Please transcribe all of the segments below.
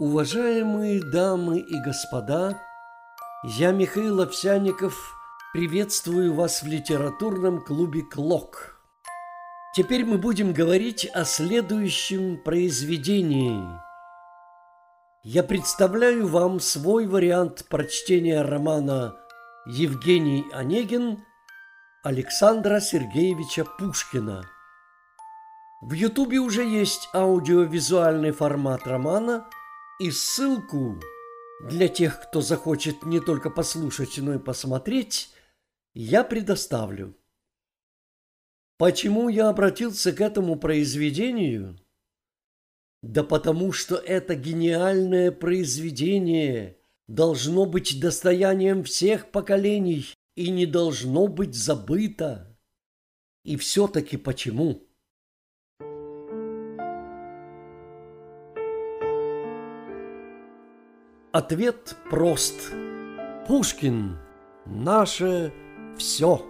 Уважаемые дамы и господа, я Михаил Овсяников, приветствую вас в литературном клубе «Клок». Теперь мы будем говорить о следующем произведении. Я представляю вам свой вариант прочтения романа «Евгений Онегин» Александра Сергеевича Пушкина. В Ютубе уже есть аудиовизуальный формат романа и ссылку для тех, кто захочет не только послушать, но и посмотреть, я предоставлю. Почему я обратился к этому произведению? Да потому что это гениальное произведение должно быть достоянием всех поколений и не должно быть забыто. И все-таки почему? Ответ прост. Пушкин – наше все.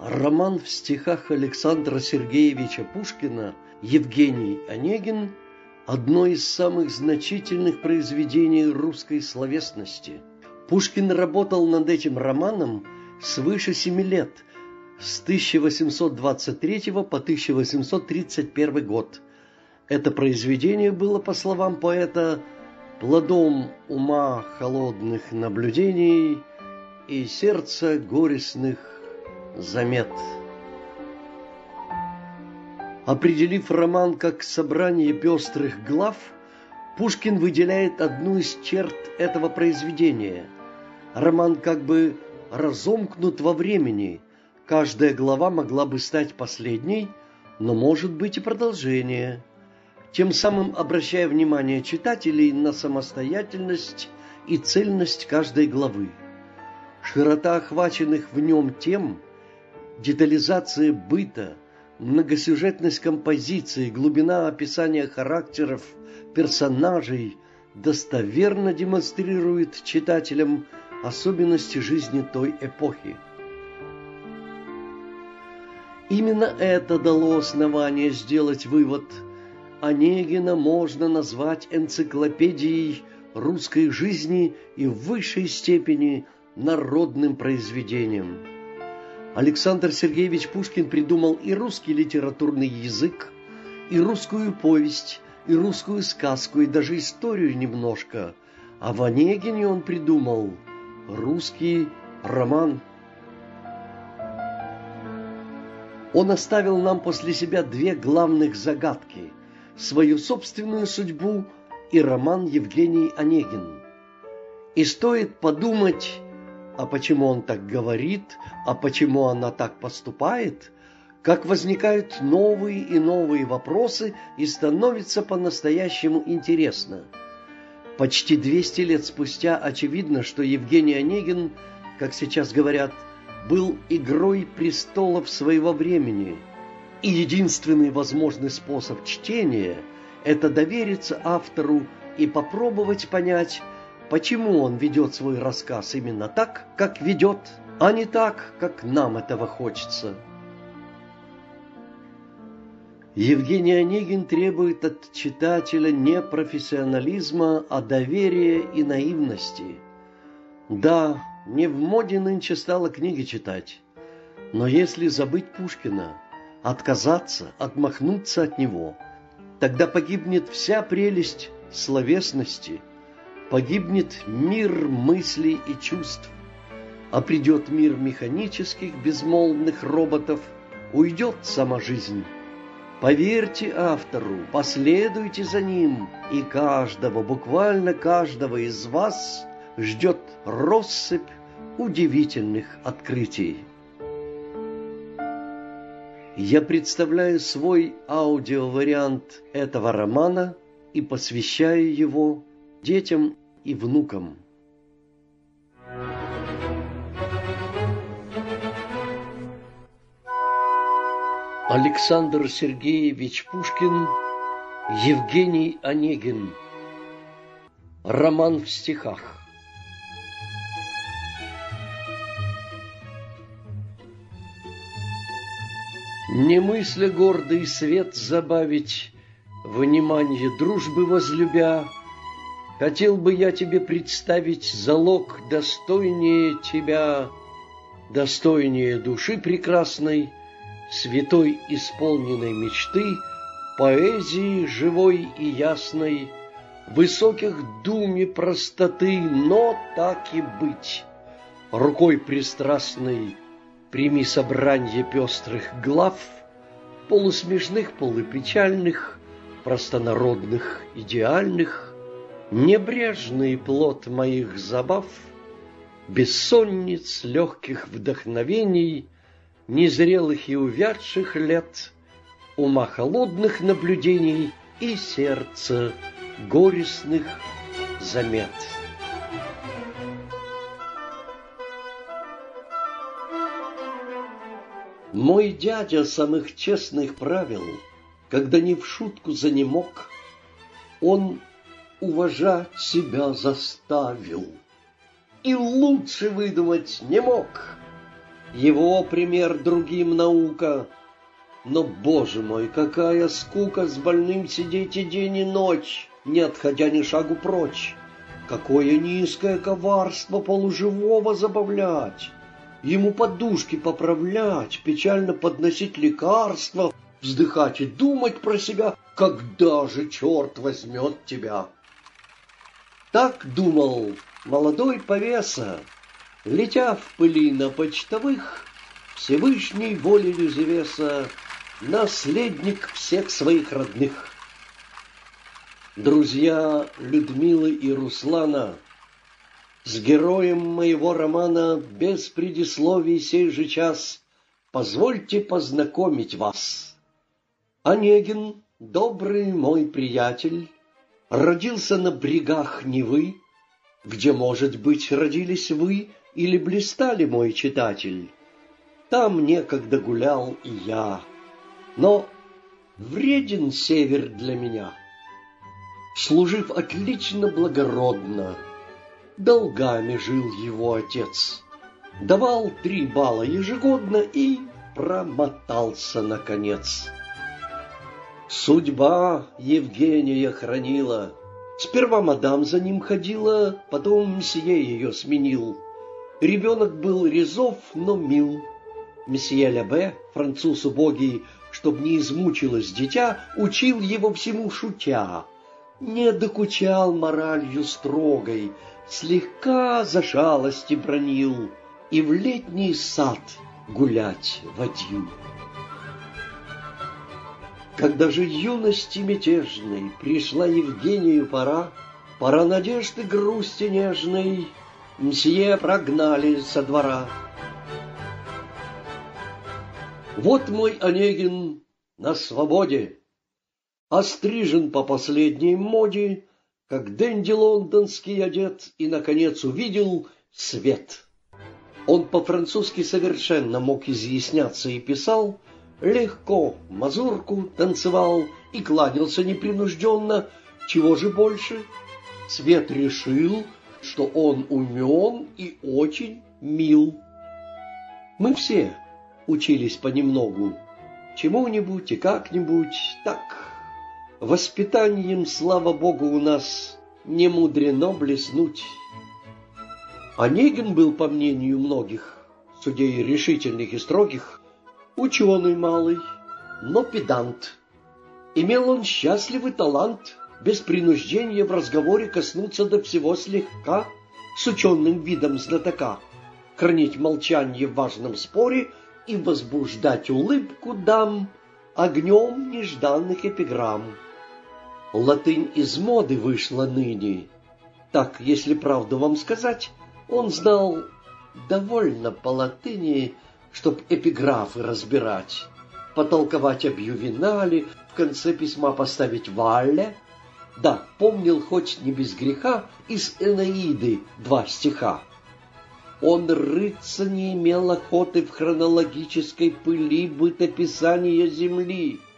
Роман в стихах Александра Сергеевича Пушкина «Евгений Онегин» – одно из самых значительных произведений русской словесности. Пушкин работал над этим романом свыше семи лет, с 1823 по 1831 год. Это произведение было, по словам поэта, плодом ума холодных наблюдений и сердца горестных замет. Определив роман как собрание пестрых глав, Пушкин выделяет одну из черт этого произведения. Роман как бы разомкнут во времени, каждая глава могла бы стать последней, но может быть и продолжение, тем самым обращая внимание читателей на самостоятельность и цельность каждой главы. Широта охваченных в нем тем – детализация быта, многосюжетность композиции, глубина описания характеров персонажей достоверно демонстрирует читателям особенности жизни той эпохи. Именно это дало основание сделать вывод Онегина можно назвать энциклопедией русской жизни и в высшей степени народным произведением – Александр Сергеевич Пушкин придумал и русский литературный язык, и русскую повесть, и русскую сказку, и даже историю немножко. А в Онегине он придумал русский роман. Он оставил нам после себя две главных загадки – свою собственную судьбу и роман Евгений Онегин. И стоит подумать, а почему он так говорит, а почему она так поступает, как возникают новые и новые вопросы и становится по-настоящему интересно. Почти 200 лет спустя очевидно, что Евгений Онегин, как сейчас говорят, был игрой престолов своего времени. И единственный возможный способ чтения – это довериться автору и попробовать понять, почему он ведет свой рассказ именно так, как ведет, а не так, как нам этого хочется. Евгений Онегин требует от читателя не профессионализма, а доверия и наивности. Да, не в моде нынче стало книги читать, но если забыть Пушкина, отказаться, отмахнуться от него, тогда погибнет вся прелесть словесности – Погибнет мир мыслей и чувств, а придет мир механических безмолвных роботов, уйдет сама жизнь. Поверьте автору, последуйте за ним, и каждого, буквально каждого из вас ждет россыпь удивительных открытий. Я представляю свой аудиовариант этого романа и посвящаю его детям и внукам. Александр Сергеевич Пушкин, Евгений Онегин. Роман в стихах. Не мысли гордый свет забавить, Внимание дружбы возлюбя, Хотел бы я тебе представить Залог достойнее тебя, Достойнее души прекрасной, Святой исполненной мечты, Поэзии живой и ясной, Высоких думе простоты, Но так и быть, рукой пристрастной Прими собранье пестрых глав, Полусмешных, полупечальных, Простонародных, идеальных, Небрежный плод моих забав, Бессонниц, легких вдохновений, Незрелых и увядших лет, Ума холодных наблюдений И сердца горестных замет. Мой дядя самых честных правил, Когда не в шутку занемог, Он уважать себя заставил И лучше выдумать не мог. Его пример другим наука, Но, боже мой, какая скука С больным сидеть и день, и ночь, Не отходя ни шагу прочь. Какое низкое коварство полуживого забавлять! ему подушки поправлять, печально подносить лекарства, вздыхать и думать про себя, когда же черт возьмет тебя. Так думал молодой повеса, летя в пыли на почтовых, Всевышней волею Зевеса, наследник всех своих родных. Друзья Людмилы и Руслана — с героем моего романа без предисловий сей же час Позвольте познакомить вас. Онегин, добрый мой приятель, Родился на брегах Невы, Где, может быть, родились вы Или блистали, мой читатель. Там некогда гулял и я, Но вреден север для меня. Служив отлично благородно, долгами жил его отец. Давал три балла ежегодно и промотался наконец. Судьба Евгения хранила. Сперва мадам за ним ходила, потом месье ее сменил. Ребенок был резов, но мил. Месье Лябе, француз убогий, чтоб не измучилось дитя, учил его всему шутя. Не докучал моралью строгой, слегка за шалости бронил и в летний сад гулять водил. Когда же юности мятежной пришла Евгению пора, Пора надежды грусти нежной, Мсье прогнали со двора. Вот мой Онегин на свободе, Острижен по последней моде, как Дэнди лондонский одет и, наконец, увидел свет. Он по-французски совершенно мог изъясняться и писал, легко мазурку танцевал и кланялся непринужденно. Чего же больше? Свет решил, что он умен и очень мил. Мы все учились понемногу, чему-нибудь и как-нибудь так Воспитанием, слава богу, у нас не мудрено блеснуть. Онегин был, по мнению многих, судей решительных и строгих, ученый малый, но педант. Имел он счастливый талант без принуждения в разговоре коснуться до всего слегка, с ученым видом знатока, хранить молчание в важном споре и возбуждать улыбку дам огнем нежданных эпиграмм. Латынь из моды вышла ныне. Так, если правду вам сказать, он знал довольно по латыни, чтоб эпиграфы разбирать, потолковать об ювенале, в конце письма поставить валле. Да, помнил хоть не без греха из Энеиды два стиха. Он рыться не имел охоты в хронологической пыли бытописания земли —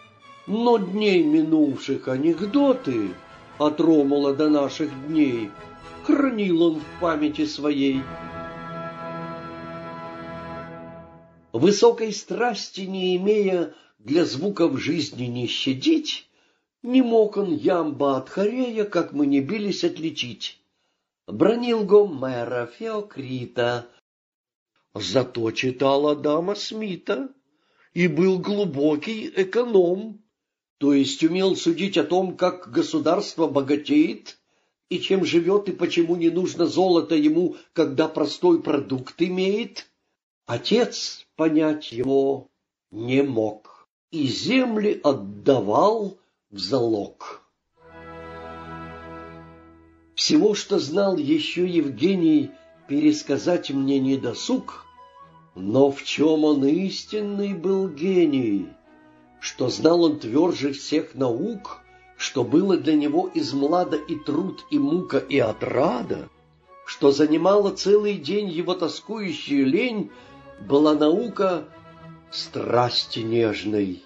но дней минувших анекдоты от Ромула до наших дней хранил он в памяти своей. Высокой страсти не имея для звуков жизни не щадить, не мог он ямба от хорея, как мы не бились отличить. Бронил Гомера, Феокрита, зато читал Адама Смита и был глубокий эконом, то есть умел судить о том, как государство богатеет и чем живет и почему не нужно золото ему, когда простой продукт имеет. Отец понять его не мог и земли отдавал в залог. Всего, что знал еще Евгений, пересказать мне не досуг, но в чем он истинный был гений, что знал он тверже всех наук, что было для него из млада и труд, и мука, и отрада, что занимала целый день его тоскующую лень, была наука страсти нежной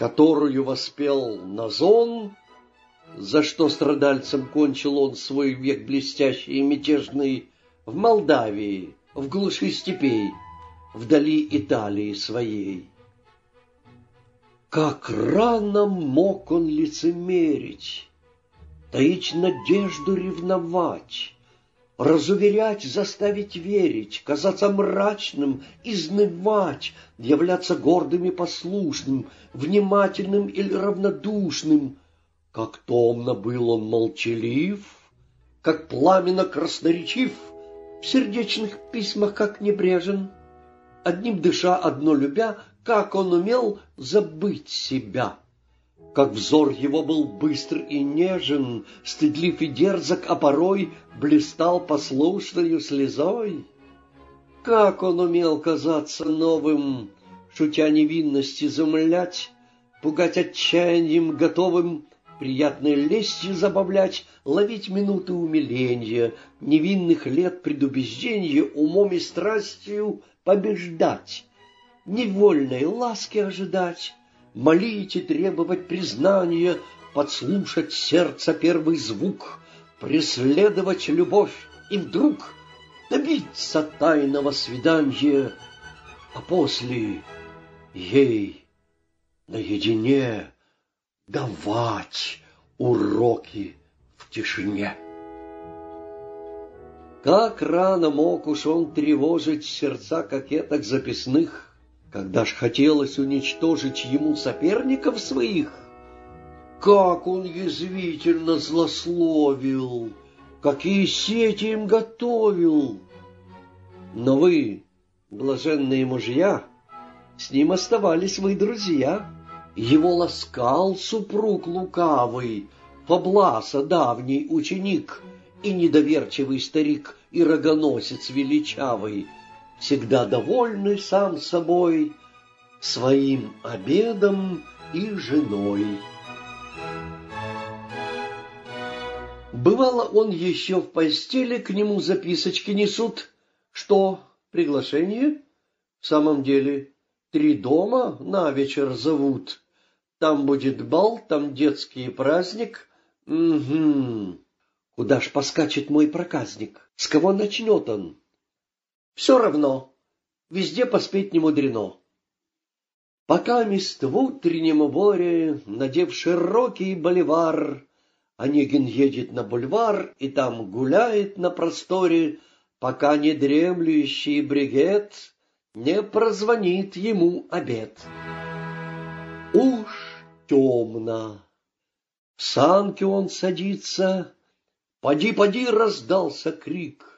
которую воспел Назон, за что страдальцем кончил он свой век блестящий и мятежный в Молдавии, в глуши степей, вдали Италии своей. Как рано мог он лицемерить, таить надежду ревновать, разуверять, заставить верить, казаться мрачным, изнывать, являться гордым и послушным, внимательным или равнодушным. Как томно был он молчалив, как пламенно красноречив, в сердечных письмах как небрежен. Одним дыша, одно любя, как он умел забыть себя как взор его был быстр и нежен, стыдлив и дерзок, а порой блистал послушною слезой. Как он умел казаться новым, шутя невинность изумлять, пугать отчаянием готовым, приятной лестью забавлять, ловить минуты умиления, невинных лет предубеждения умом и страстью побеждать, невольной ласки ожидать, молить и требовать признания, подслушать сердца первый звук, преследовать любовь и вдруг добиться тайного свидания, а после ей наедине давать уроки в тишине. Как рано мог уж он тревожить сердца кокеток записных, когда ж хотелось уничтожить ему соперников своих, как он язвительно злословил, какие сети им готовил. Но вы, блаженные мужья, с ним оставались вы друзья. Его ласкал супруг лукавый, Фабласа давний ученик и недоверчивый старик и рогоносец величавый — всегда довольный сам собой, своим обедом и женой. Бывало, он еще в постели к нему записочки несут, что приглашение в самом деле три дома на вечер зовут. Там будет бал, там детский праздник. Угу. Куда ж поскачет мой проказник? С кого начнет он? Все равно, везде поспеть не мудрено. Пока мест в утреннем море, надев широкий боливар, Онегин едет на бульвар и там гуляет на просторе, пока не дремлющий бригет не прозвонит ему обед. Уж темно. В санке он садится, поди-поди раздался крик.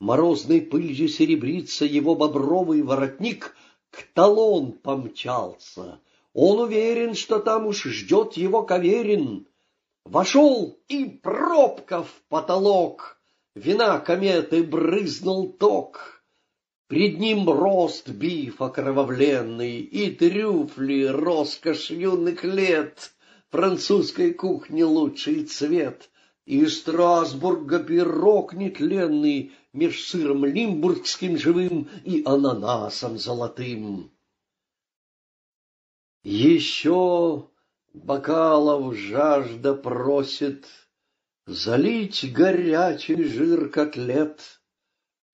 Морозной пылью серебрится его бобровый воротник, к талон помчался. Он уверен, что там уж ждет его Каверин. Вошел и пробка в потолок, Вина кометы брызнул ток. Пред ним рост биф окровавленный И трюфли роскошь юных лет, Французской кухни лучший цвет, И Страсбурга пирог нетленный, меж сыром лимбургским живым и ананасом золотым. Еще бокалов жажда просит залить горячий жир котлет,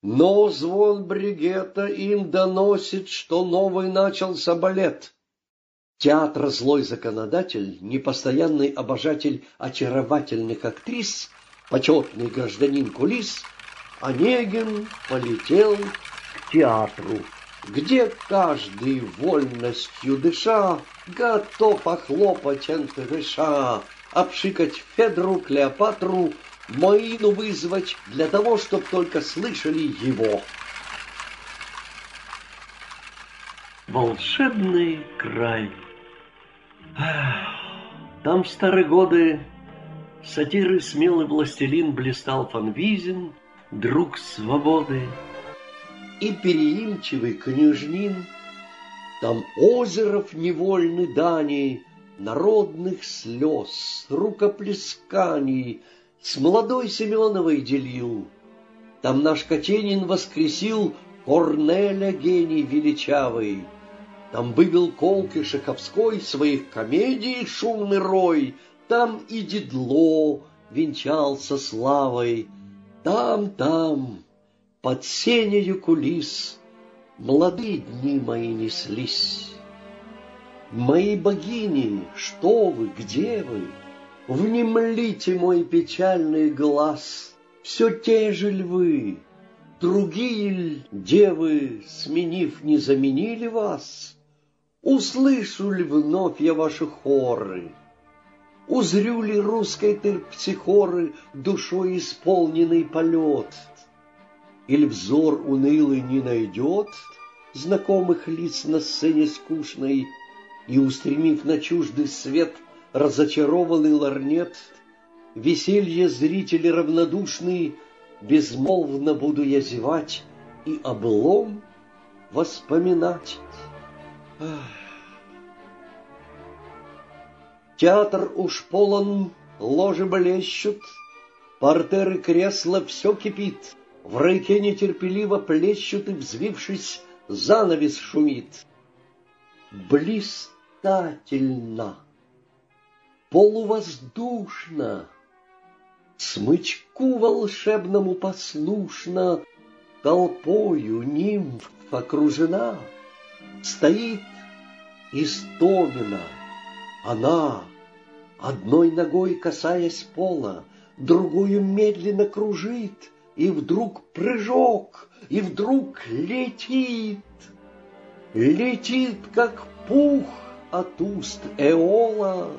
но звон бригета им доносит, что новый начался балет. Театр «Злой законодатель», непостоянный обожатель очаровательных актрис, почетный гражданин кулис, Онегин полетел к театру, где каждый вольностью дыша готов охлопать НТВШ, обшикать Федру, Клеопатру, Моину вызвать для того, чтобы только слышали его. Волшебный край. Там в старые годы сатиры смелый властелин блистал Фанвизин, друг свободы, и переимчивый княжнин. Там озеров невольны дани, народных слез, рукоплесканий — с молодой Семеновой делил. Там наш Катенин воскресил Корнеля гений величавый. Там вывел колки Шаховской своих комедий шумный рой. Там и Дедло венчался славой. Там, там, под сенею кулис, Молодые дни мои неслись. Мои богини, что вы, где вы? Внемлите мой печальный глаз, Все те же львы, другие ль девы, Сменив, не заменили вас? Услышу ли вновь я ваши хоры? Узрю ли русской терпсихоры Душой исполненный полет? Или взор унылый не найдет Знакомых лиц на сцене скучной И, устремив на чуждый свет, разочарованный ларнет, Веселье зрители равнодушный, Безмолвно буду я зевать И облом воспоминать. Театр уж полон, ложи блещут, Портеры кресла все кипит, В райке нетерпеливо плещут И, взвившись, занавес шумит. Блистательно! полувоздушно, Смычку волшебному послушно, Толпою нимф окружена, Стоит истомина. Она, одной ногой касаясь пола, Другую медленно кружит, И вдруг прыжок, и вдруг летит. Летит, как пух от уст Эола,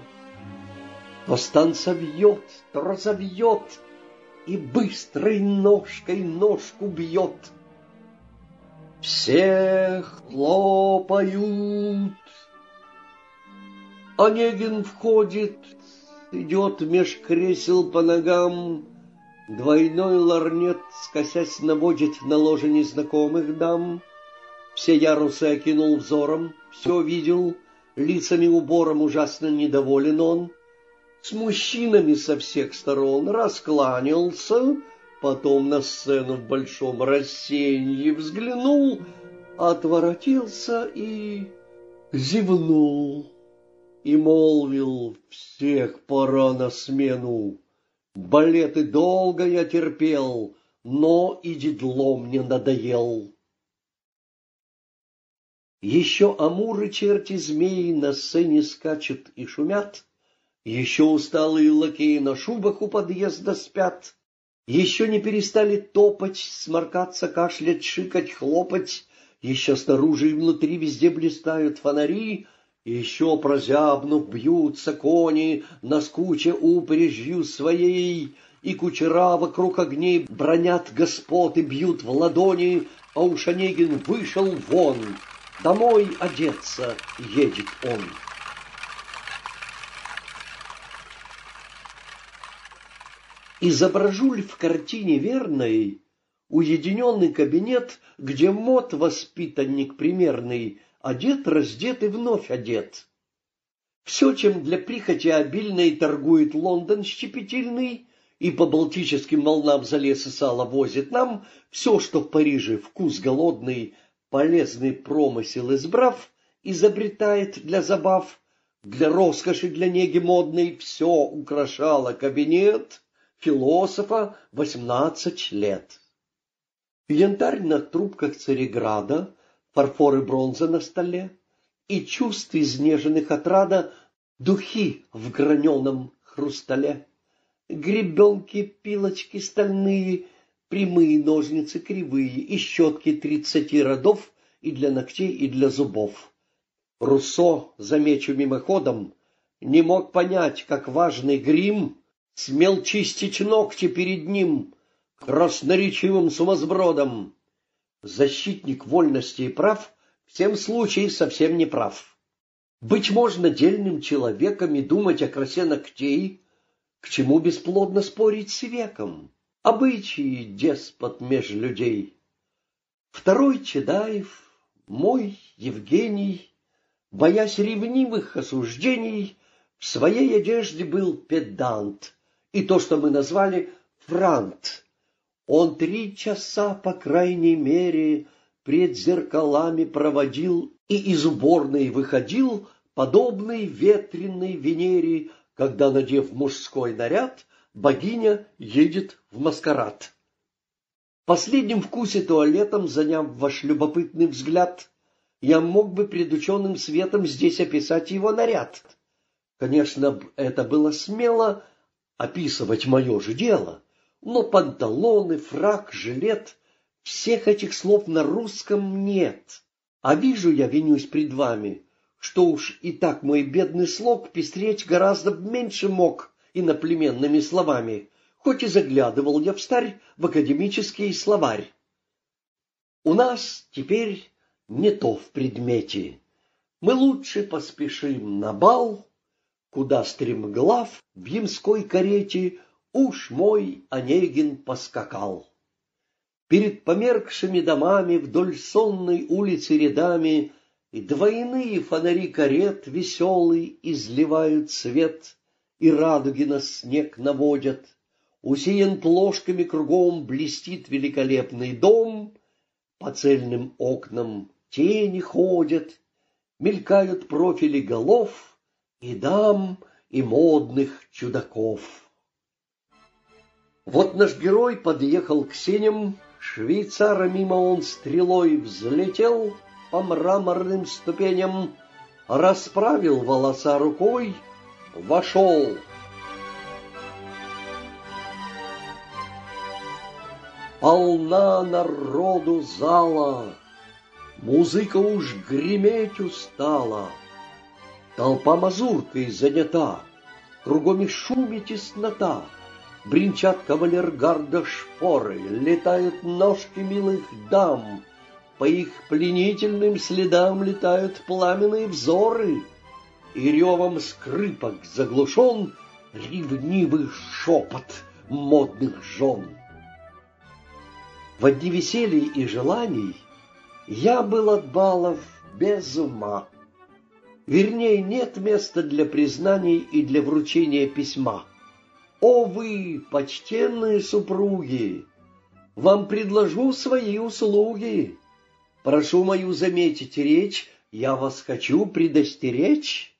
то станца вьет, то разовьет, И быстрой ножкой ножку бьет. Все хлопают. Онегин входит, идет меж кресел по ногам, Двойной ларнет, скосясь, наводит на ложе незнакомых дам. Все ярусы окинул взором, все видел, лицами убором ужасно недоволен он с мужчинами со всех сторон, раскланялся, потом на сцену в большом рассеянии взглянул, отворотился и зевнул и молвил всех пора на смену. Балеты долго я терпел, но и дедло мне надоел. Еще амуры черти змеи на сцене скачут и шумят, еще усталые лакеи на шубах у подъезда спят, еще не перестали топать, сморкаться, кашлять, шикать, хлопать, еще снаружи и внутри везде блистают фонари, еще прозябнув бьются кони, наскуча упряжью своей, и кучера вокруг огней бронят господ и бьют в ладони, а уж Онегин вышел вон, домой одеться едет он. Изображу ли в картине верной уединенный кабинет, где мод воспитанник примерный, одет, раздет и вновь одет? Все, чем для прихоти обильной торгует Лондон щепетильный, и по Балтическим волнам за лес и сало возит нам, все, что в Париже вкус голодный, полезный промысел избрав, изобретает для забав, для роскоши, для неги модной, все украшало кабинет — философа восемнадцать лет. Янтарь на трубках Цареграда, фарфор и бронза на столе, и чувств изнеженных отрада духи в граненом хрустале. Гребенки, пилочки стальные, прямые ножницы кривые и щетки тридцати родов и для ногтей, и для зубов. Руссо, замечу мимоходом, не мог понять, как важный грим смел чистить ногти перед ним красноречивым сумасбродом. Защитник вольности и прав в всем случае совсем не прав. Быть можно дельным человеком и думать о красе ногтей, к чему бесплодно спорить с веком, обычаи деспот меж людей. Второй Чедаев, мой Евгений, боясь ревнивых осуждений, в своей одежде был педант, и то, что мы назвали франт. Он три часа, по крайней мере, пред зеркалами проводил и из уборной выходил, подобный ветреной Венере, когда, надев мужской наряд, богиня едет в маскарад. Последним вкусе туалетом, заняв ваш любопытный взгляд, я мог бы пред ученым светом здесь описать его наряд. Конечно, это было смело описывать мое же дело, но панталоны, фрак, жилет — всех этих слов на русском нет. А вижу я, винюсь пред вами, что уж и так мой бедный слог пестреть гораздо меньше мог иноплеменными словами, хоть и заглядывал я в старь в академический словарь. У нас теперь не то в предмете. Мы лучше поспешим на бал, куда стремглав в ямской карете уж мой Онегин поскакал. Перед померкшими домами вдоль сонной улицы рядами двойные фонари карет веселый изливают свет и радуги на снег наводят. Усеян плошками кругом блестит великолепный дом, По цельным окнам тени ходят, Мелькают профили голов И дам, и модных чудаков. Вот наш герой подъехал к синим, Швейцара мимо он стрелой взлетел По мраморным ступеням, Расправил волоса рукой, Вошел. Полна народу зала, Музыка уж греметь устала, Толпа мазуркой занята, Кругом и шум и теснота, Бринчат кавалергарда шпоры, Летают ножки милых дам, По их пленительным следам Летают пламенные взоры, И ревом скрипок заглушен Ревнивый шепот модных жен. В дни веселий и желаний я был от балов без ума. Вернее, нет места для признаний и для вручения письма. О вы, почтенные супруги, вам предложу свои услуги. Прошу мою заметить речь, я вас хочу предостеречь.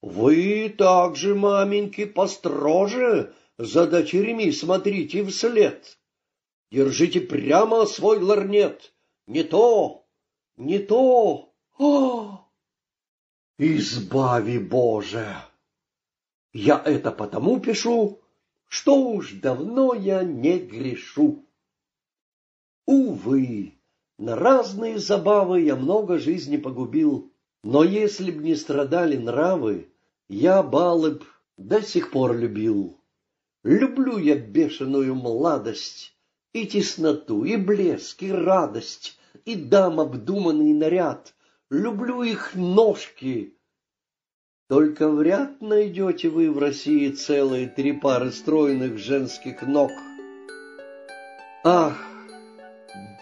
Вы также, маменьки, построже за дочерьми смотрите вслед. Держите прямо свой ларнет. Не то, не то. О! Избави, Боже! Я это потому пишу, что уж давно я не грешу. Увы, на разные забавы я много жизни погубил, но если б не страдали нравы, я балы б до сих пор любил. Люблю я бешеную младость, и тесноту, и блеск, и радость, и дам обдуманный наряд. Люблю их ножки. Только вряд найдете вы в России целые три пары стройных женских ног. Ах,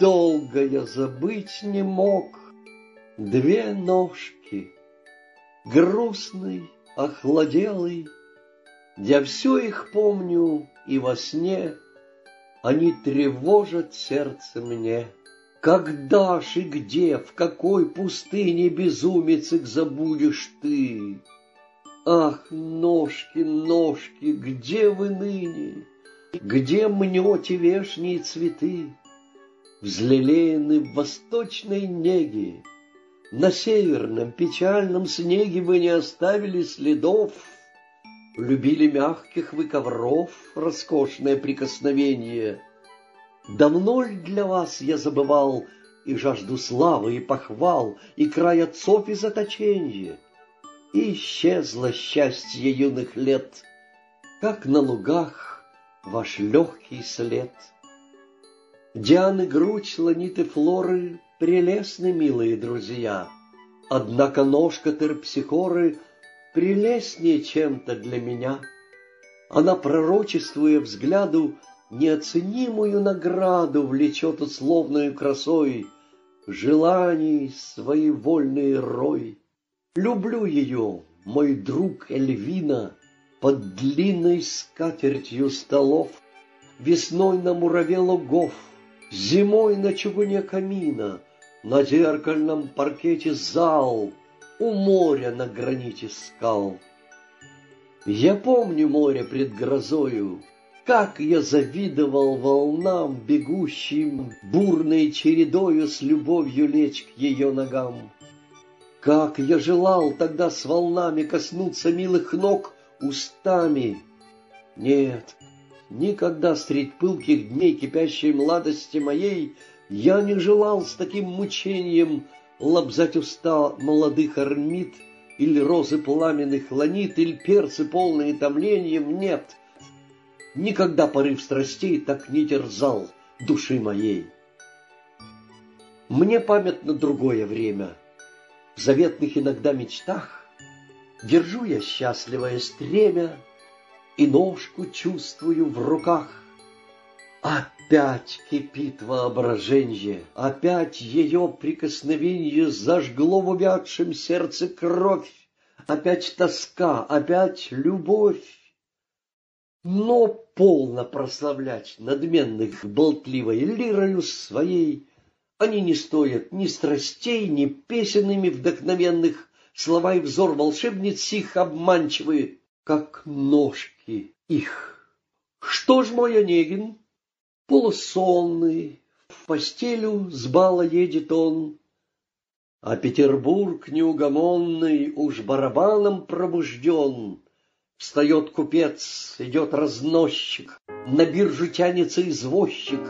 долго я забыть не мог две ножки, грустный, охладелый. Я все их помню и во сне, они тревожат сердце мне. Когда ж и где, в какой пустыне, безумец, их забудешь ты? Ах, ножки, ножки, где вы ныне? Где мнете вешние цветы? Взлелеены в восточной неге, На северном печальном снеге вы не оставили следов, Любили мягких вы ковров роскошное прикосновение. Давно ли для вас я забывал и жажду славы, и похвал, и край отцов и заточенье? И исчезло счастье юных лет, как на лугах ваш легкий след. Дианы грудь, ланиты флоры прелестны, милые друзья, Однако ножка терпсихоры прелестнее чем-то для меня. Она, пророчествуя взгляду, неоценимую награду влечет условную красой, желаний свои вольные рой. Люблю ее, мой друг Эльвина, под длинной скатертью столов, весной на мураве лугов, зимой на чугуне камина, на зеркальном паркете зал — у моря на граните скал. Я помню море пред грозою, как я завидовал волнам, бегущим бурной чередою с любовью лечь к ее ногам. Как я желал тогда с волнами коснуться милых ног устами. Нет, никогда средь пылких дней кипящей младости моей я не желал с таким мучением лобзать уста молодых армид, или розы пламенных ланит, или перцы, полные томлением, нет. Никогда порыв страстей так не терзал души моей. Мне памятно другое время. В заветных иногда мечтах Держу я счастливое стремя И ножку чувствую в руках. Опять кипит воображение, опять ее прикосновение зажгло в увядшем сердце кровь, опять тоска, опять любовь. Но полно прославлять надменных болтливой лирою своей. Они не стоят ни страстей, ни песенными вдохновенных, слова и взор волшебниц сих обманчивые, как ножки их. Что ж, мой Онегин, полусонный, в постелю с бала едет он, А Петербург неугомонный уж барабаном пробужден. Встает купец, идет разносчик, На биржу тянется извозчик,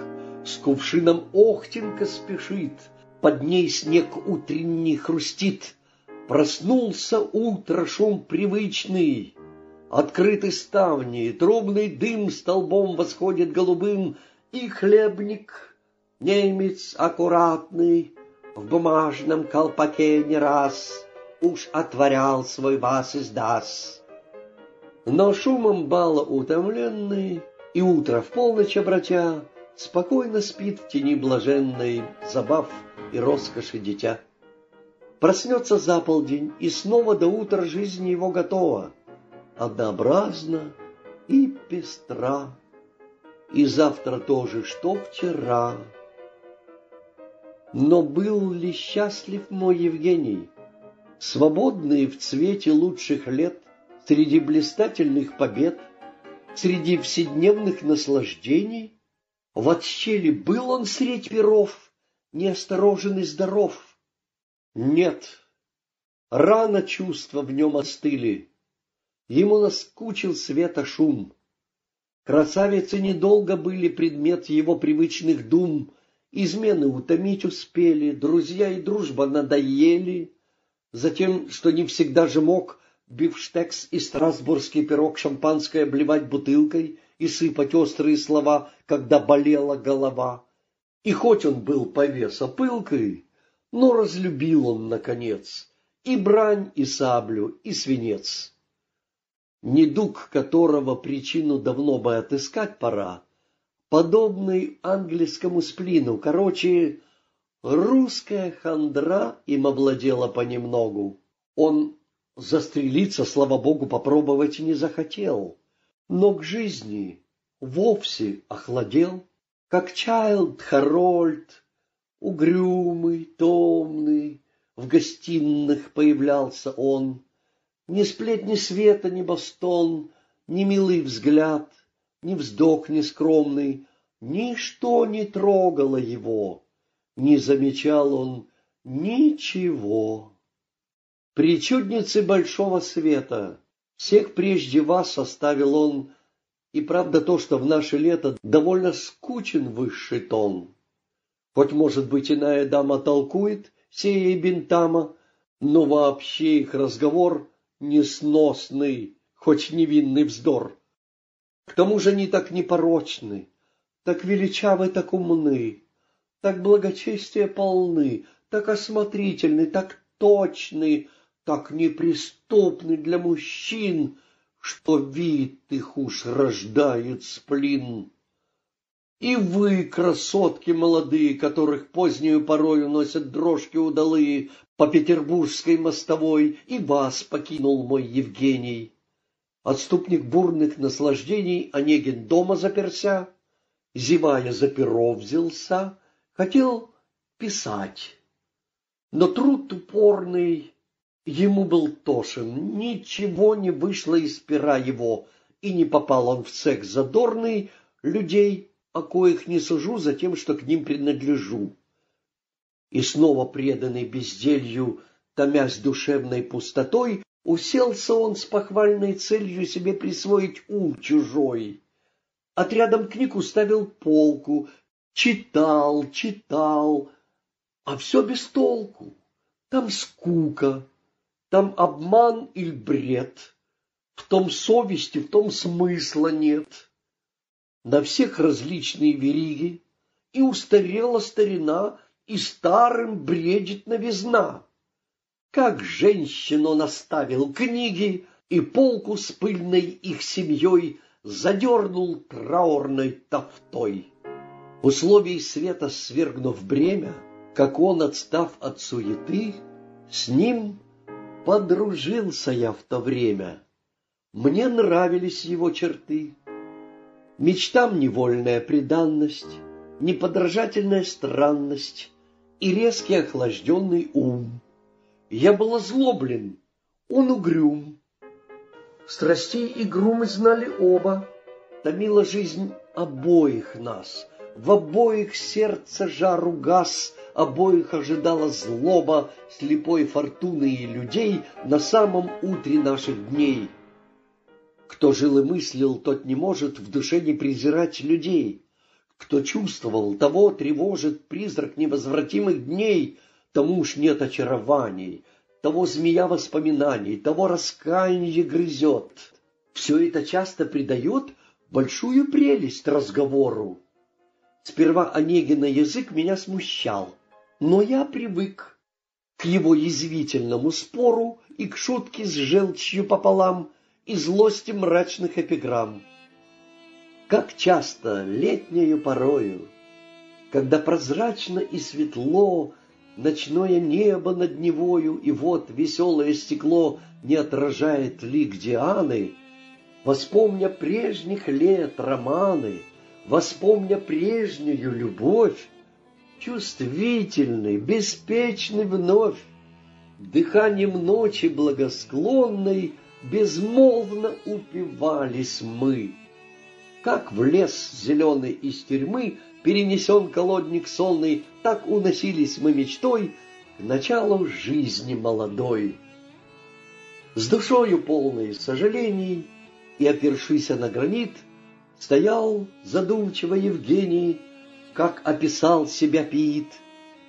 С кувшином охтенко спешит, Под ней снег утренний хрустит. Проснулся утро шум привычный, Открыты ставни, трубный дым Столбом восходит голубым, и хлебник, немец аккуратный, В бумажном колпаке не раз Уж отворял свой вас издас. Но шумом бала утомленный И утро в полночь обратя Спокойно спит в тени блаженной Забав и роскоши дитя. Проснется за полдень, и снова до утра жизнь его готова, Однообразна и пестра и завтра тоже, что вчера. Но был ли счастлив мой Евгений, свободный в цвете лучших лет, среди блистательных побед, среди вседневных наслаждений? В отщели был он средь перов, неосторожен и здоров? Нет, рано чувства в нем остыли, ему наскучил света шум. Красавицы недолго были предмет его привычных дум, измены утомить успели, друзья и дружба надоели, затем, что не всегда же мог бифштекс и страсбургский пирог шампанское обливать бутылкой и сыпать острые слова, когда болела голова. И хоть он был повеса пылкой, но разлюбил он, наконец, и брань, и саблю, и свинец недуг которого причину давно бы отыскать пора, подобный английскому сплину, короче, русская хандра им овладела понемногу. Он застрелиться, слава богу, попробовать не захотел, но к жизни вовсе охладел, как Чайлд Харольд, угрюмый, томный, в гостиных появлялся он, ни сплетни света, ни бостон, ни милый взгляд, ни вздох нескромный, ничто не трогало его. Не замечал он ничего. Причудницы большого света, всех прежде вас оставил он, и правда то, что в наше лето довольно скучен высший тон. Хоть, может быть, иная дама толкует, сея и бинтама, но вообще их разговор несносный, хоть невинный вздор. К тому же они так непорочны, так величавы, так умны, так благочестия полны, так осмотрительны, так точны, так неприступны для мужчин, что вид их уж рождает сплин. И вы, красотки молодые, которых позднюю порою носят дрожки удалые по петербургской мостовой, и вас покинул мой Евгений. Отступник бурных наслаждений Онегин дома заперся, зевая за перо взялся, хотел писать. Но труд упорный ему был тошен, ничего не вышло из пера его, и не попал он в цех задорный людей, о коих не сужу за тем, что к ним принадлежу. И снова преданный безделью, томясь душевной пустотой, уселся он с похвальной целью себе присвоить ум чужой. Отрядом книг уставил полку, читал, читал, а все без толку. Там скука, там обман или бред, в том совести, в том смысла нет. На всех различные вериги, и устарела старина, и старым бредит новизна. Как женщину наставил книги, и полку с пыльной их семьей задернул траурной тофтой. Условий света свергнув бремя, как он, отстав от суеты, с ним подружился я в то время. Мне нравились его черты. Мечтам невольная преданность, неподражательная странность и резкий охлажденный ум. Я был озлоблен, он угрюм. Страстей и гру мы знали оба, томила жизнь обоих нас, в обоих сердце жару газ, обоих ожидала злоба слепой фортуны и людей на самом утре наших дней. Кто жил и мыслил, тот не может в душе не презирать людей. Кто чувствовал, того тревожит призрак невозвратимых дней, тому уж нет очарований, того змея воспоминаний, того раскаяние грызет. Все это часто придает большую прелесть разговору. Сперва Онегина язык меня смущал, но я привык к его язвительному спору и к шутке с желчью пополам и злости мрачных эпиграмм. Как часто летнею порою, когда прозрачно и светло ночное небо над Невою, и вот веселое стекло не отражает лик Дианы, воспомня прежних лет романы, воспомня прежнюю любовь, чувствительный, беспечный вновь, дыханием ночи благосклонной безмолвно упивались мы. Как в лес зеленый из тюрьмы перенесен колодник сонный, так уносились мы мечтой к началу жизни молодой. С душою полной сожалений и опершися на гранит, стоял задумчиво Евгений, как описал себя Пит.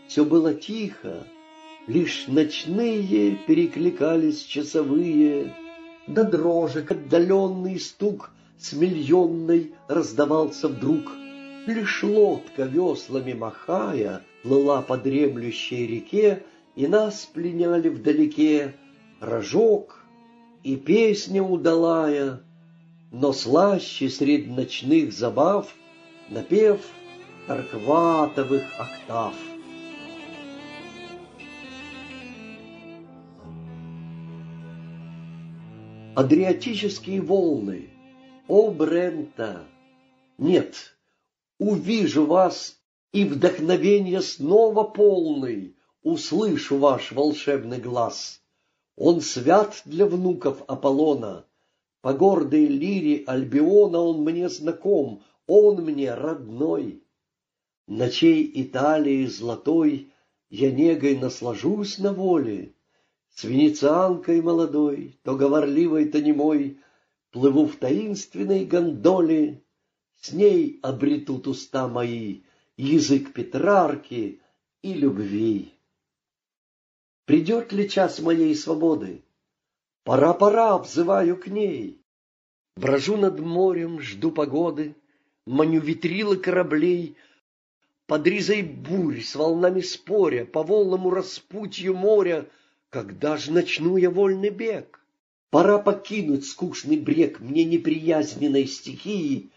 Все было тихо, лишь ночные перекликались часовые, да дрожек отдаленный стук с миллионной раздавался вдруг. Лишь лодка веслами махая плыла по дремлющей реке, и нас пленяли вдалеке рожок и песня удалая, но слаще среди ночных забав напев таркватовых октав. Адриатические волны, о Брента! Нет, увижу вас, и вдохновенье снова полный, услышу ваш волшебный глаз. Он свят для внуков Аполлона, по гордой лире Альбиона он мне знаком, он мне родной. Ночей Италии золотой я негой наслажусь на воле, С венецианкой молодой, То говорливой, то немой, Плыву в таинственной гондоле, С ней обретут уста мои Язык Петрарки и любви. Придет ли час моей свободы? Пора, пора, обзываю к ней. Брожу над морем, жду погоды, Маню витрилы кораблей, Под ризой бурь, с волнами споря, По волному распутью моря, Когда ж начну я вольный бег? Пора покинуть скучный брег Мне неприязненной стихии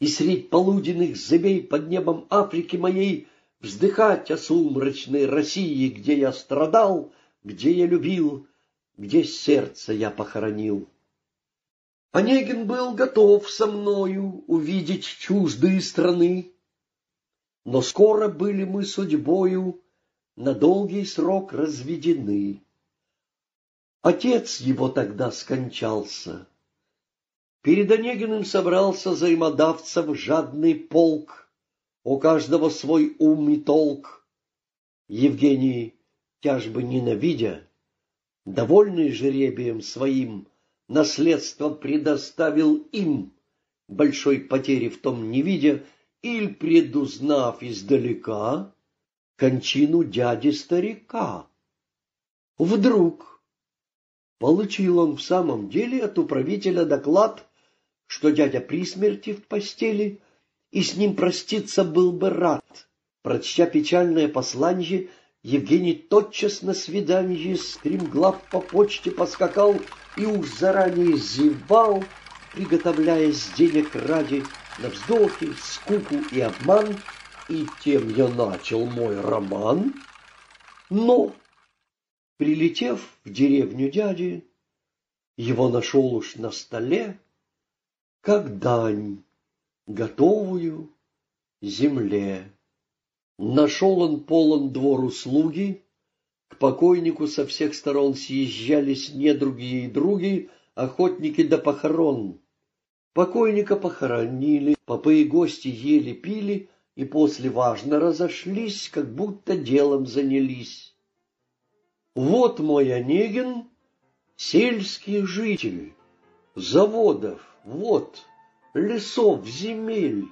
И средь полуденных зыбей Под небом Африки моей Вздыхать о сумрачной России, Где я страдал, где я любил, где сердце я похоронил. Онегин был готов со мною увидеть чуждые страны, но скоро были мы судьбою на долгий срок разведены. Отец его тогда скончался. Перед Онегиным собрался взаимодавцев жадный полк, у каждого свой ум и толк. Евгений, тяжбы ненавидя, довольный жеребием своим, наследство предоставил им, большой потери в том не видя, или предузнав издалека кончину дяди-старика. Вдруг получил он в самом деле от управителя доклад, что дядя при смерти в постели, и с ним проститься был бы рад. Прочтя печальное посланье, Евгений тотчас на свиданье стремглав по почте поскакал и уж заранее зевал, приготовляясь денег ради на вздохи, скуку и обман, и тем я начал мой роман. Но, прилетев в деревню дяди, его нашел уж на столе, как дань, готовую земле. Нашел он полон двор услуги, к покойнику со всех сторон съезжались недруги и други, охотники до похорон. Покойника похоронили, попы и гости ели-пили, и после важно разошлись, как будто делом занялись. Вот мой Онегин, сельский житель, заводов, вот, лесов, земель,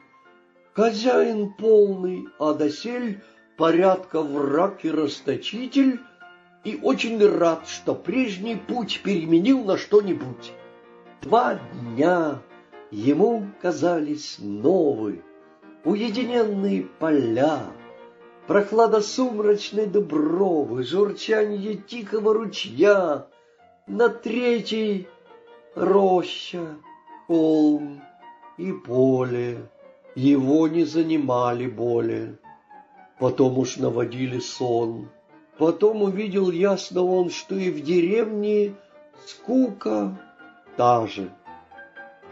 Хозяин полный, а досель порядка враг и расточитель, и очень рад, что прежний путь переменил на что-нибудь. Два дня ему казались новы, уединенные поля, прохлада сумрачной дубровы, журчанье тихого ручья, на третий — роща, холм и поле его не занимали боли. Потом уж наводили сон. Потом увидел ясно он, что и в деревне скука та же.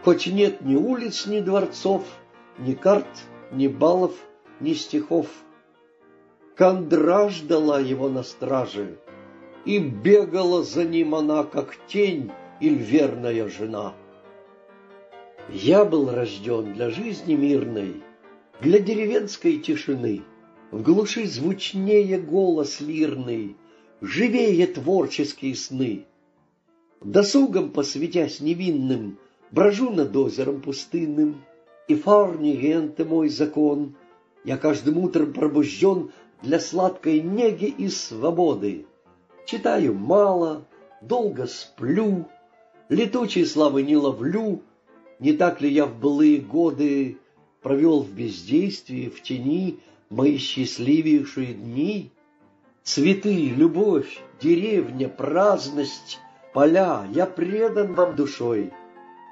Хоть нет ни улиц, ни дворцов, ни карт, ни балов, ни стихов. Кондра ждала его на страже, и бегала за ним она, как тень или верная жена. Я был рожден для жизни мирной, для деревенской тишины. В глуши звучнее голос лирный, живее творческие сны. Досугом посвятясь невинным, брожу над озером пустынным, и фарни генты мой закон. Я каждым утром пробужден для сладкой неги и свободы. Читаю мало, долго сплю, летучей славы не ловлю, не так ли я в былые годы провел в бездействии, в тени мои счастливейшие дни? Цветы, любовь, деревня, праздность, поля, я предан вам душой.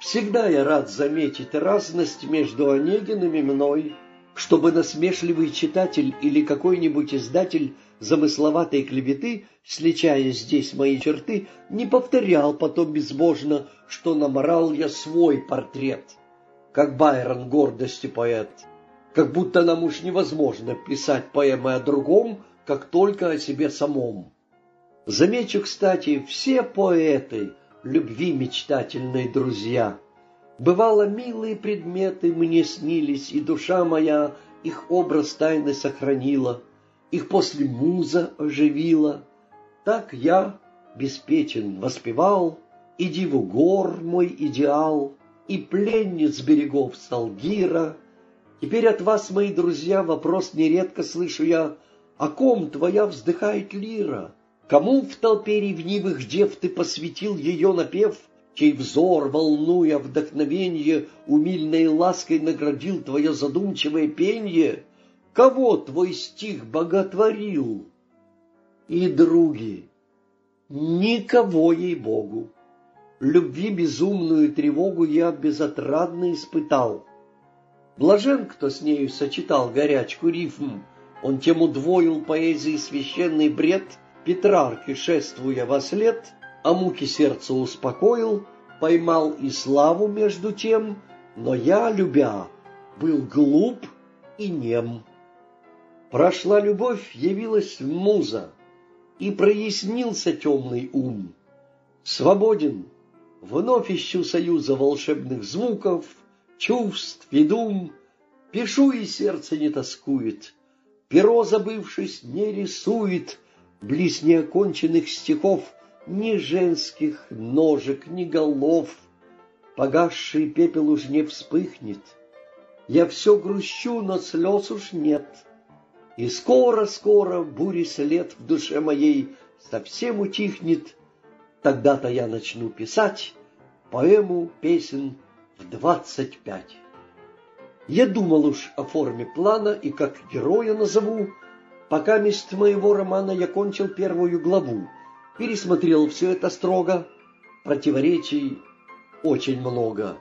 Всегда я рад заметить разность между Онегиным и мной, чтобы насмешливый читатель или какой-нибудь издатель замысловатой клеветы, сличая здесь мои черты, не повторял потом безбожно, что наморал я свой портрет, как Байрон гордости поэт, как будто нам уж невозможно писать поэмы о другом, как только о себе самом. Замечу, кстати, все поэты любви мечтательной друзья. Бывало, милые предметы мне снились, и душа моя их образ тайны сохранила — их после муза оживила. Так я беспечен воспевал и диву гор мой идеал, и пленниц берегов Салгира. Теперь от вас, мои друзья, вопрос нередко слышу я, о ком твоя вздыхает лира? Кому в толпе ревнивых дев ты посвятил ее напев, чей взор, волнуя вдохновенье, умильной лаской наградил твое задумчивое пенье? Кого твой стих боготворил? И, други, никого, ей-богу, любви безумную тревогу я безотрадно испытал. Блажен, кто с нею сочетал горячку рифм, он тем удвоил поэзии священный бред, Петрарки, шествуя во след, а муки сердца успокоил, поймал и славу между тем, но я, любя, был глуп и нем. Прошла любовь, явилась муза, и прояснился темный ум. Свободен, вновь ищу союза волшебных звуков, чувств и дум, пишу, и сердце не тоскует, перо, забывшись, не рисует близ неоконченных стихов ни женских ножек, ни голов. Погасший пепел уж не вспыхнет. Я все грущу, но слез уж нет. И скоро-скоро бури след в душе моей совсем утихнет. Тогда-то я начну писать поэму песен в двадцать пять. Я думал уж о форме плана и как героя назову. Пока мест моего романа я кончил первую главу, пересмотрел все это строго. Противоречий очень много,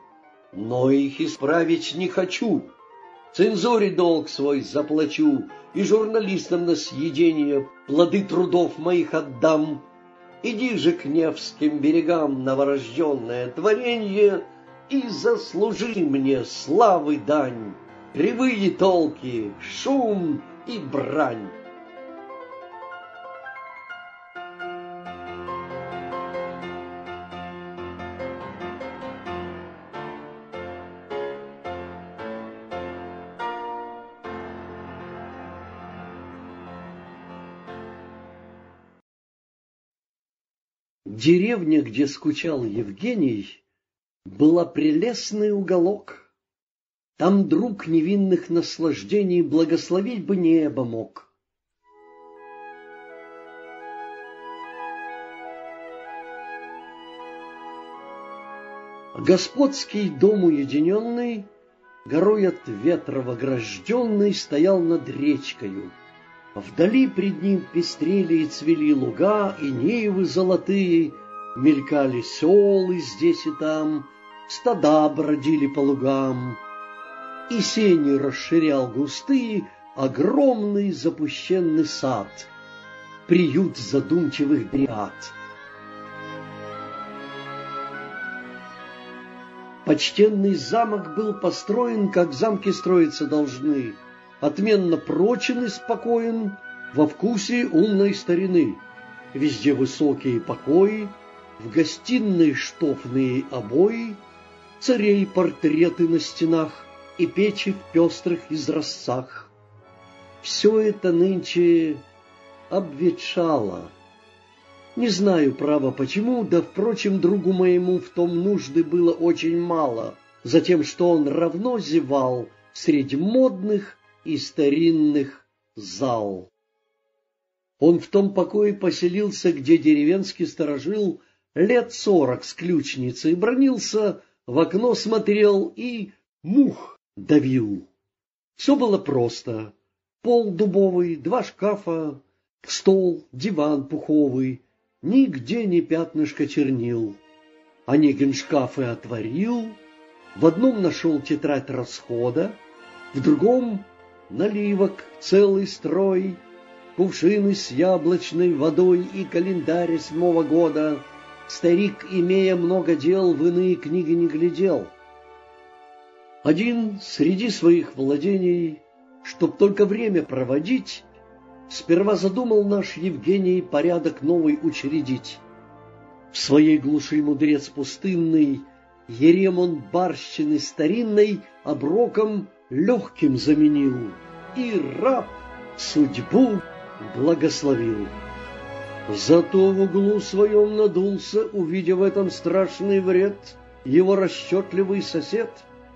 но их исправить не хочу. Цензуре долг свой заплачу, и журналистам на съедение плоды трудов моих отдам. Иди же к Невским берегам, новорожденное творенье, и заслужи мне славы дань, кривые толки, шум и брань. Деревня, где скучал Евгений, была прелестный уголок. Там друг невинных наслаждений благословить бы небо мог. Господский дом уединенный, горой от ветра вогражденный, стоял над речкою. Вдали пред ним пестрели и цвели луга, и нивы золотые, мелькали селы здесь и там, стада бродили по лугам, и сени расширял густые огромный запущенный сад, приют задумчивых дриад. Почтенный замок был построен, как замки строиться должны, отменно прочен и спокоен, во вкусе умной старины. Везде высокие покои, в гостиной штофные обои, царей портреты на стенах и печи в пестрых изразцах. Все это нынче обветшало. Не знаю, право, почему, да, впрочем, другу моему в том нужды было очень мало, за тем, что он равно зевал среди модных и старинных зал. Он в том покое поселился, где деревенский сторожил лет сорок с ключницей, бронился, в окно смотрел и мух давил. Все было просто. Пол дубовый, два шкафа, стол, диван пуховый, нигде не пятнышко чернил. Онегин шкафы отворил, в одном нашел тетрадь расхода, в другом — наливок целый строй, кувшины с яблочной водой и календарь седьмого года — Старик, имея много дел, в иные книги не глядел. Один среди своих владений, чтоб только время проводить, Сперва задумал наш Евгений порядок новый учредить. В своей глуши мудрец пустынный, Еремон барщины старинной Оброком легким заменил, И раб судьбу благословил. Зато в углу своем надулся, увидев в этом страшный вред, его расчетливый сосед.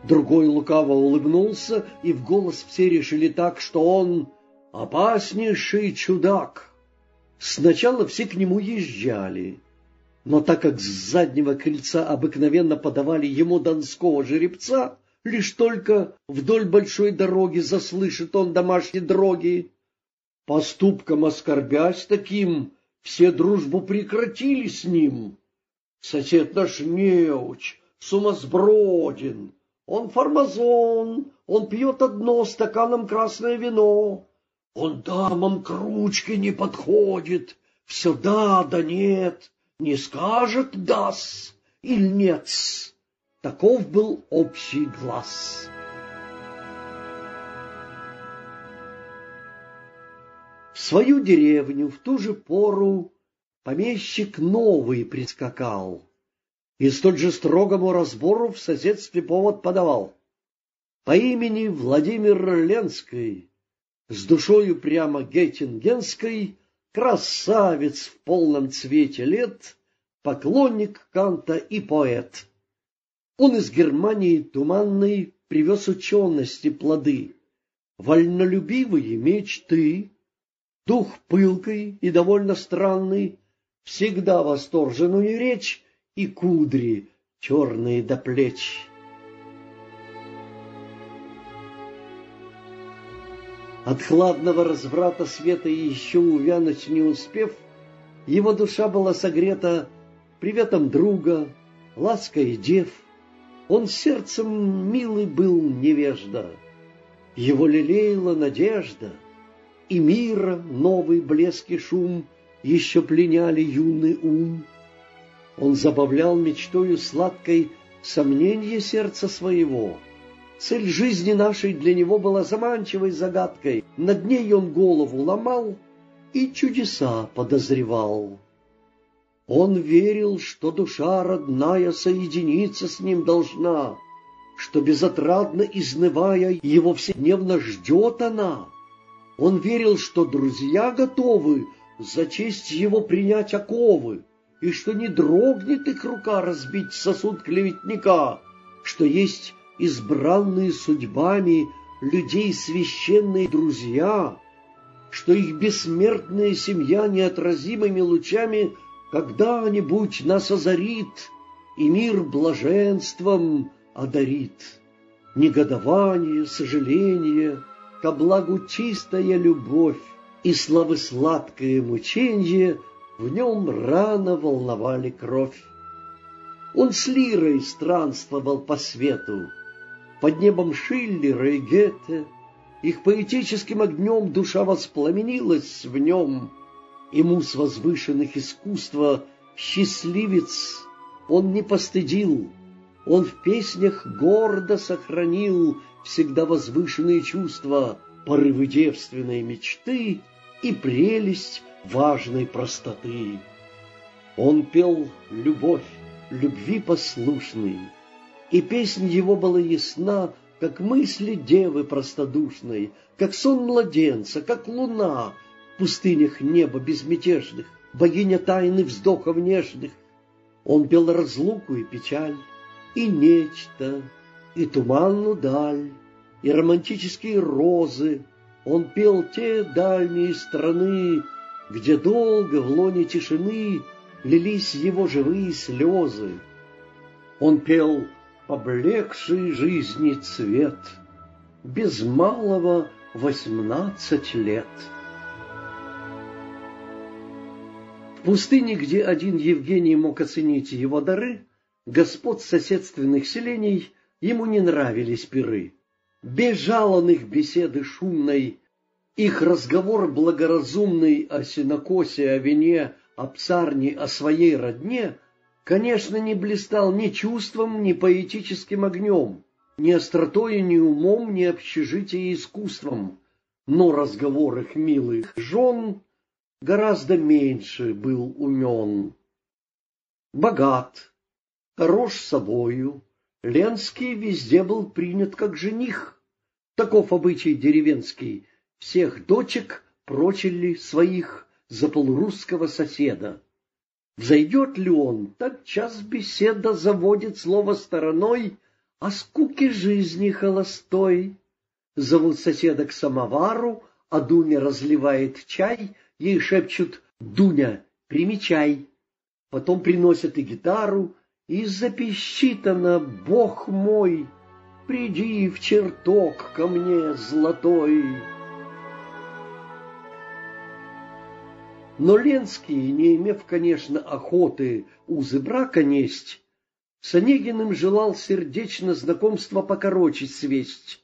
Другой лукаво улыбнулся, и в голос все решили так, что он опаснейший чудак. Сначала все к нему езжали, но так как с заднего крыльца обыкновенно подавали ему донского жеребца, лишь только вдоль большой дороги заслышит он домашние дроги. Поступком оскорбясь таким, все дружбу прекратили с ним. Сосед наш неуч, сумасброден, он фармазон, он пьет одно стаканом красное вино. Он дамам к ручке не подходит, все да да нет, не скажет дас или нет. Таков был общий глаз. В свою деревню в ту же пору помещик новый прискакал, и столь же строгому разбору в соседстве повод подавал. По имени Владимир Ленской, с душою прямо геттингенской, красавец в полном цвете лет, поклонник Канта и поэт. Он из Германии туманной привез учености плоды, вольнолюбивые мечты, дух пылкой и довольно странный, всегда восторженную речь и кудри черные до плеч. От хладного разврата света еще увянуть не успев, его душа была согрета приветом друга, лаской дев. Он сердцем милый был невежда, его лелеяла надежда, и мира новый блеск и шум еще пленяли юный ум. Он забавлял мечтою сладкой сомнение сердца своего. Цель жизни нашей для него была заманчивой загадкой. Над ней он голову ломал и чудеса подозревал. Он верил, что душа родная соединиться с ним должна, что безотрадно изнывая его вседневно ждет она. Он верил, что друзья готовы за честь его принять оковы, и что не дрогнет их рука разбить сосуд клеветника, что есть избранные судьбами людей священные друзья, что их бессмертная семья неотразимыми лучами — когда-нибудь нас озарит и мир блаженством одарит. Негодование, сожаление, ко благу чистая любовь и славы сладкое мученье в нем рано волновали кровь. Он с лирой странствовал по свету, под небом Шиллера и Гетте, их поэтическим огнем душа воспламенилась в нем — ему с возвышенных искусства счастливец он не постыдил, он в песнях гордо сохранил всегда возвышенные чувства, порывы девственной мечты и прелесть важной простоты. Он пел любовь, любви послушный, и песнь его была ясна, как мысли девы простодушной, как сон младенца, как луна — пустынях неба безмятежных, богиня тайны вздохов нежных. Он пел разлуку и печаль, и нечто, и туманную даль, и романтические розы. Он пел те дальние страны, где долго в лоне тишины лились его живые слезы. Он пел поблекший жизни цвет, без малого восемнадцать лет. В пустыне, где один Евгений мог оценить его дары, господ соседственных селений ему не нравились пиры. Бежал он их беседы шумной, их разговор благоразумный о сенокосе, о вине, о псарне, о своей родне, конечно, не блистал ни чувством, ни поэтическим огнем, ни остротой, ни умом, ни общежитие искусством, но разговор их милых жен гораздо меньше был умен. Богат, хорош собою, Ленский везде был принят как жених. Таков обычай деревенский, всех дочек прочили своих за полурусского соседа. Взойдет ли он, так час беседа заводит слово стороной о скуке жизни холостой. Зовут соседа к самовару, а Дуня разливает чай, ей шепчут «Дуня, примечай». Потом приносят и гитару, и запищит она «Бог мой, приди в чертог ко мне золотой». Но Ленский, не имев, конечно, охоты узы брака несть, с Онегиным желал сердечно знакомство покороче свесть.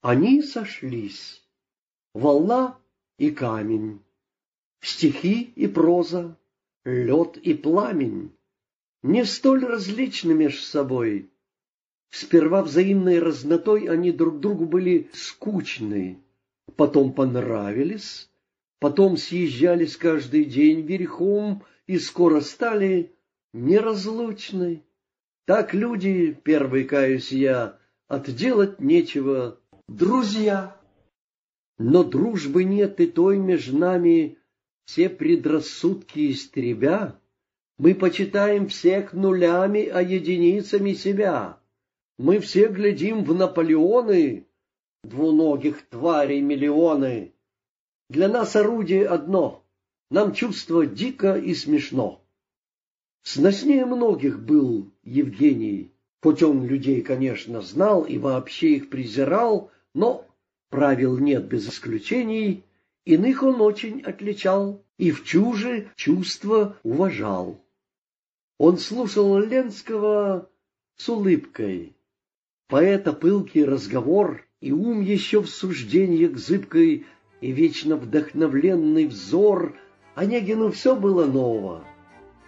Они сошлись. Волна и камень, стихи и проза, лед и пламень, не столь различны меж собой. Сперва взаимной разнотой они друг другу были скучны, потом понравились, потом съезжались каждый день верхом и скоро стали неразлучны. Так люди, первый каюсь я, отделать нечего, друзья. Но дружбы нет и той между нами, все предрассудки истребя. Мы почитаем всех нулями, а единицами себя. Мы все глядим в Наполеоны, двуногих тварей миллионы. Для нас орудие одно, нам чувство дико и смешно. Сноснее многих был Евгений, хоть он людей, конечно, знал и вообще их презирал, но правил нет без исключений, иных он очень отличал и в чуже чувства уважал. Он слушал Ленского с улыбкой. Поэта пылкий разговор и ум еще в суждениях зыбкой и вечно вдохновленный взор, Онегину все было ново.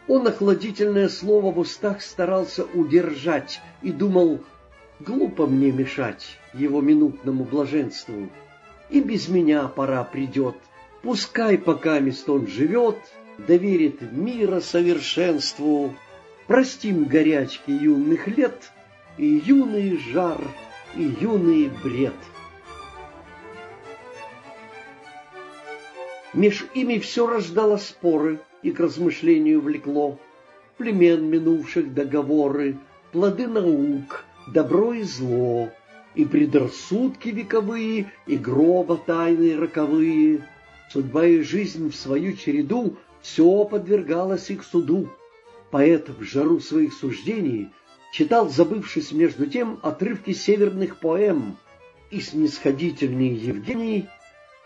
Он охладительное слово в устах старался удержать и думал, глупо мне мешать его минутному блаженству. И без меня пора придет, пускай пока мест он живет, доверит мира совершенству. Простим горячки юных лет и юный жар, и юный бред. Меж ими все рождало споры, и к размышлению влекло. Племен минувших договоры, плоды наук, добро и зло, и предрассудки вековые, и гроба тайны роковые. Судьба и жизнь в свою череду все подвергалось их суду. Поэт в жару своих суждений читал, забывшись между тем, отрывки северных поэм, и снисходительный Евгений,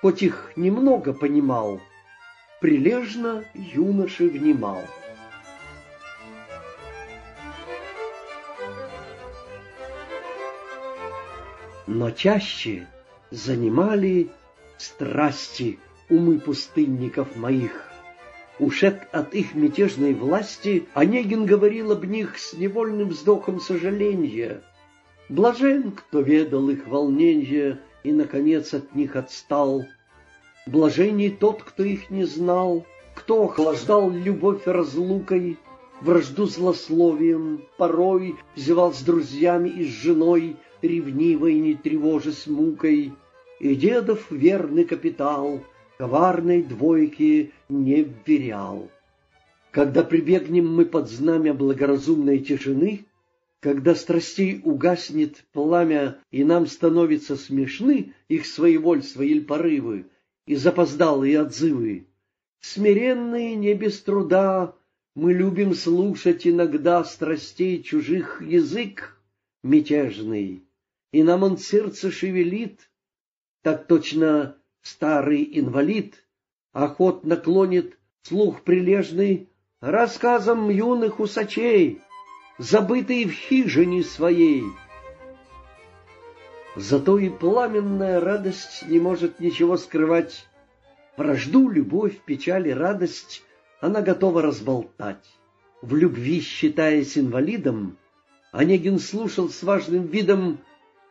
хоть их немного понимал, прилежно юноше внимал. Но чаще занимали страсти умы пустынников моих. Ушед от их мятежной власти, Онегин говорил об них с невольным вздохом сожаления. Блажен, кто ведал их волненье и, наконец, от них отстал. Блаженней тот, кто их не знал, кто охлаждал любовь разлукой, вражду злословием, порой взевал с друзьями и с женой, ревнивой, не тревожась мукой, и дедов верный капитал коварной двойки не вверял. Когда прибегнем мы под знамя благоразумной тишины, когда страстей угаснет пламя, и нам становится смешны их своевольство или порывы, и запоздалые отзывы. Смиренные не без труда, мы любим слушать иногда страстей чужих язык мятежный, и нам он сердце шевелит, так точно старый инвалид охотно клонит слух прилежный рассказам юных усачей, забытый в хижине своей. Зато и пламенная радость не может ничего скрывать. Вражду, любовь, печаль и радость она готова разболтать. В любви, считаясь инвалидом, Онегин слушал с важным видом,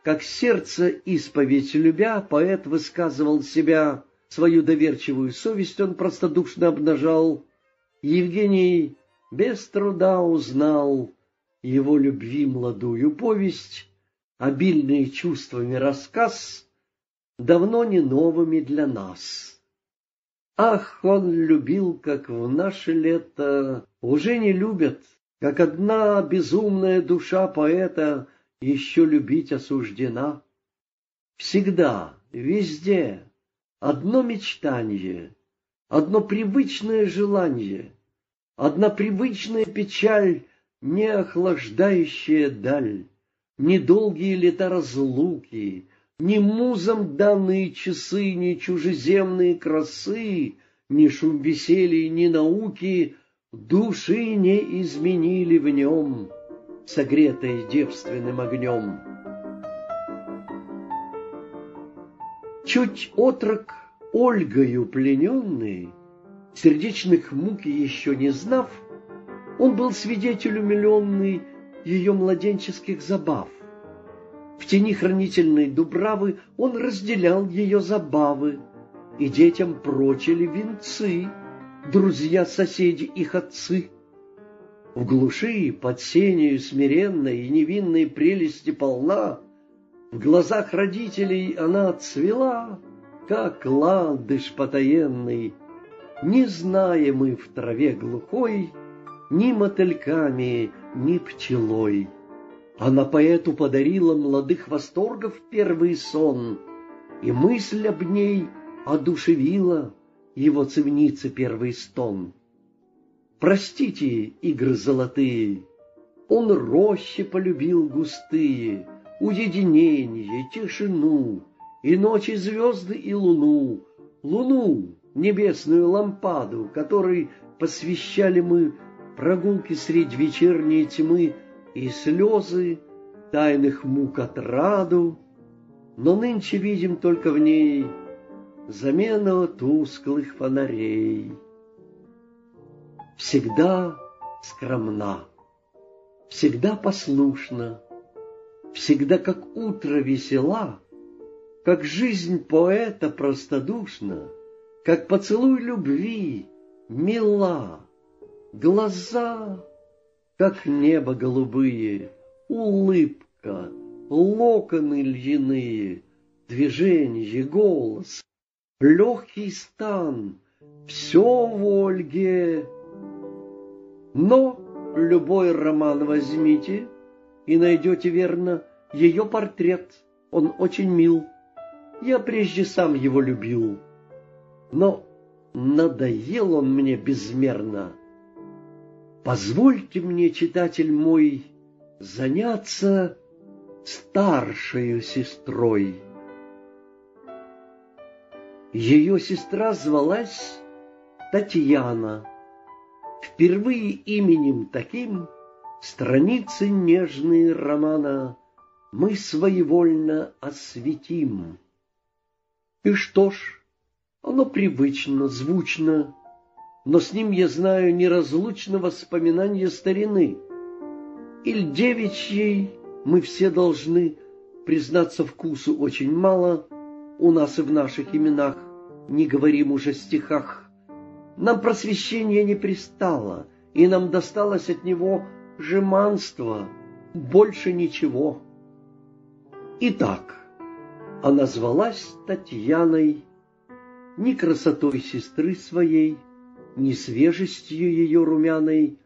как сердце исповедь любя, поэт высказывал себя, свою доверчивую совесть он простодушно обнажал. Евгений без труда узнал его любви молодую повесть, обильные чувствами рассказ, давно не новыми для нас. Ах, он любил, как в наше лето уже не любят, как одна безумная душа поэта еще любить осуждена. Всегда, везде, одно мечтание, одно привычное желание, одна привычная печаль, не охлаждающая даль, недолгие лета разлуки, ни музам данные часы, ни чужеземные красы, Ни шум веселья, ни науки Души не изменили в нем, Согретой девственным огнем. Чуть отрок Ольгою плененный, Сердечных мук еще не знав, Он был свидетель умиленный Ее младенческих забав. В тени хранительной дубравы он разделял ее забавы, И детям прочили венцы, друзья-соседи их отцы. В глуши, под сенью смиренной и невинной прелести полна, В глазах родителей она отцвела, как ландыш потаенный, Не зная мы в траве глухой Ни мотыльками, ни пчелой. Она поэту подарила молодых восторгов первый сон, И мысль об ней одушевила его цивницы первый стон. Простите, игры золотые, он рощи полюбил густые, Уединение, тишину, И ночи звезды и луну, Луну, небесную лампаду, Которой посвящали мы Прогулки средь вечерней тьмы и слезы тайных мук отраду, но нынче видим только в ней замену тусклых фонарей. Всегда скромна, всегда послушна, всегда как утро весела, как жизнь поэта простодушна, как поцелуй любви мила, глаза как небо голубые, улыбка, локоны льняные, движение, голос, легкий стан, все в Ольге. Но любой роман возьмите и найдете верно ее портрет, он очень мил. Я прежде сам его любил, но надоел он мне безмерно. Позвольте мне, читатель мой, заняться старшей сестрой. Ее сестра звалась Татьяна. Впервые именем таким страницы нежные романа мы своевольно осветим. И что ж, оно привычно, звучно, но с ним я знаю неразлучно воспоминания старины. Иль девичьей мы все должны признаться вкусу очень мало, у нас и в наших именах, не говорим уже стихах. Нам просвещение не пристало, и нам досталось от него жеманство, больше ничего. Итак, она звалась Татьяной, ни красотой сестры своей, ни свежестью ее румяной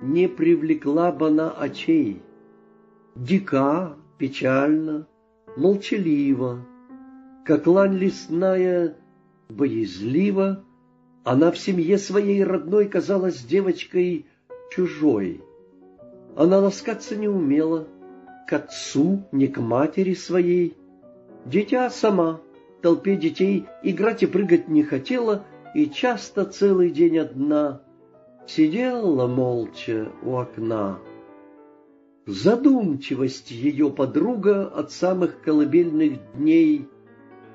не привлекла бы она очей. Дика, печально, молчалива, как лань лесная, боязлива, она в семье своей родной казалась девочкой чужой. Она ласкаться не умела, к отцу, не к матери своей. Дитя сама, толпе детей играть и прыгать не хотела, и часто целый день одна сидела молча у окна. Задумчивость ее подруга от самых колыбельных дней,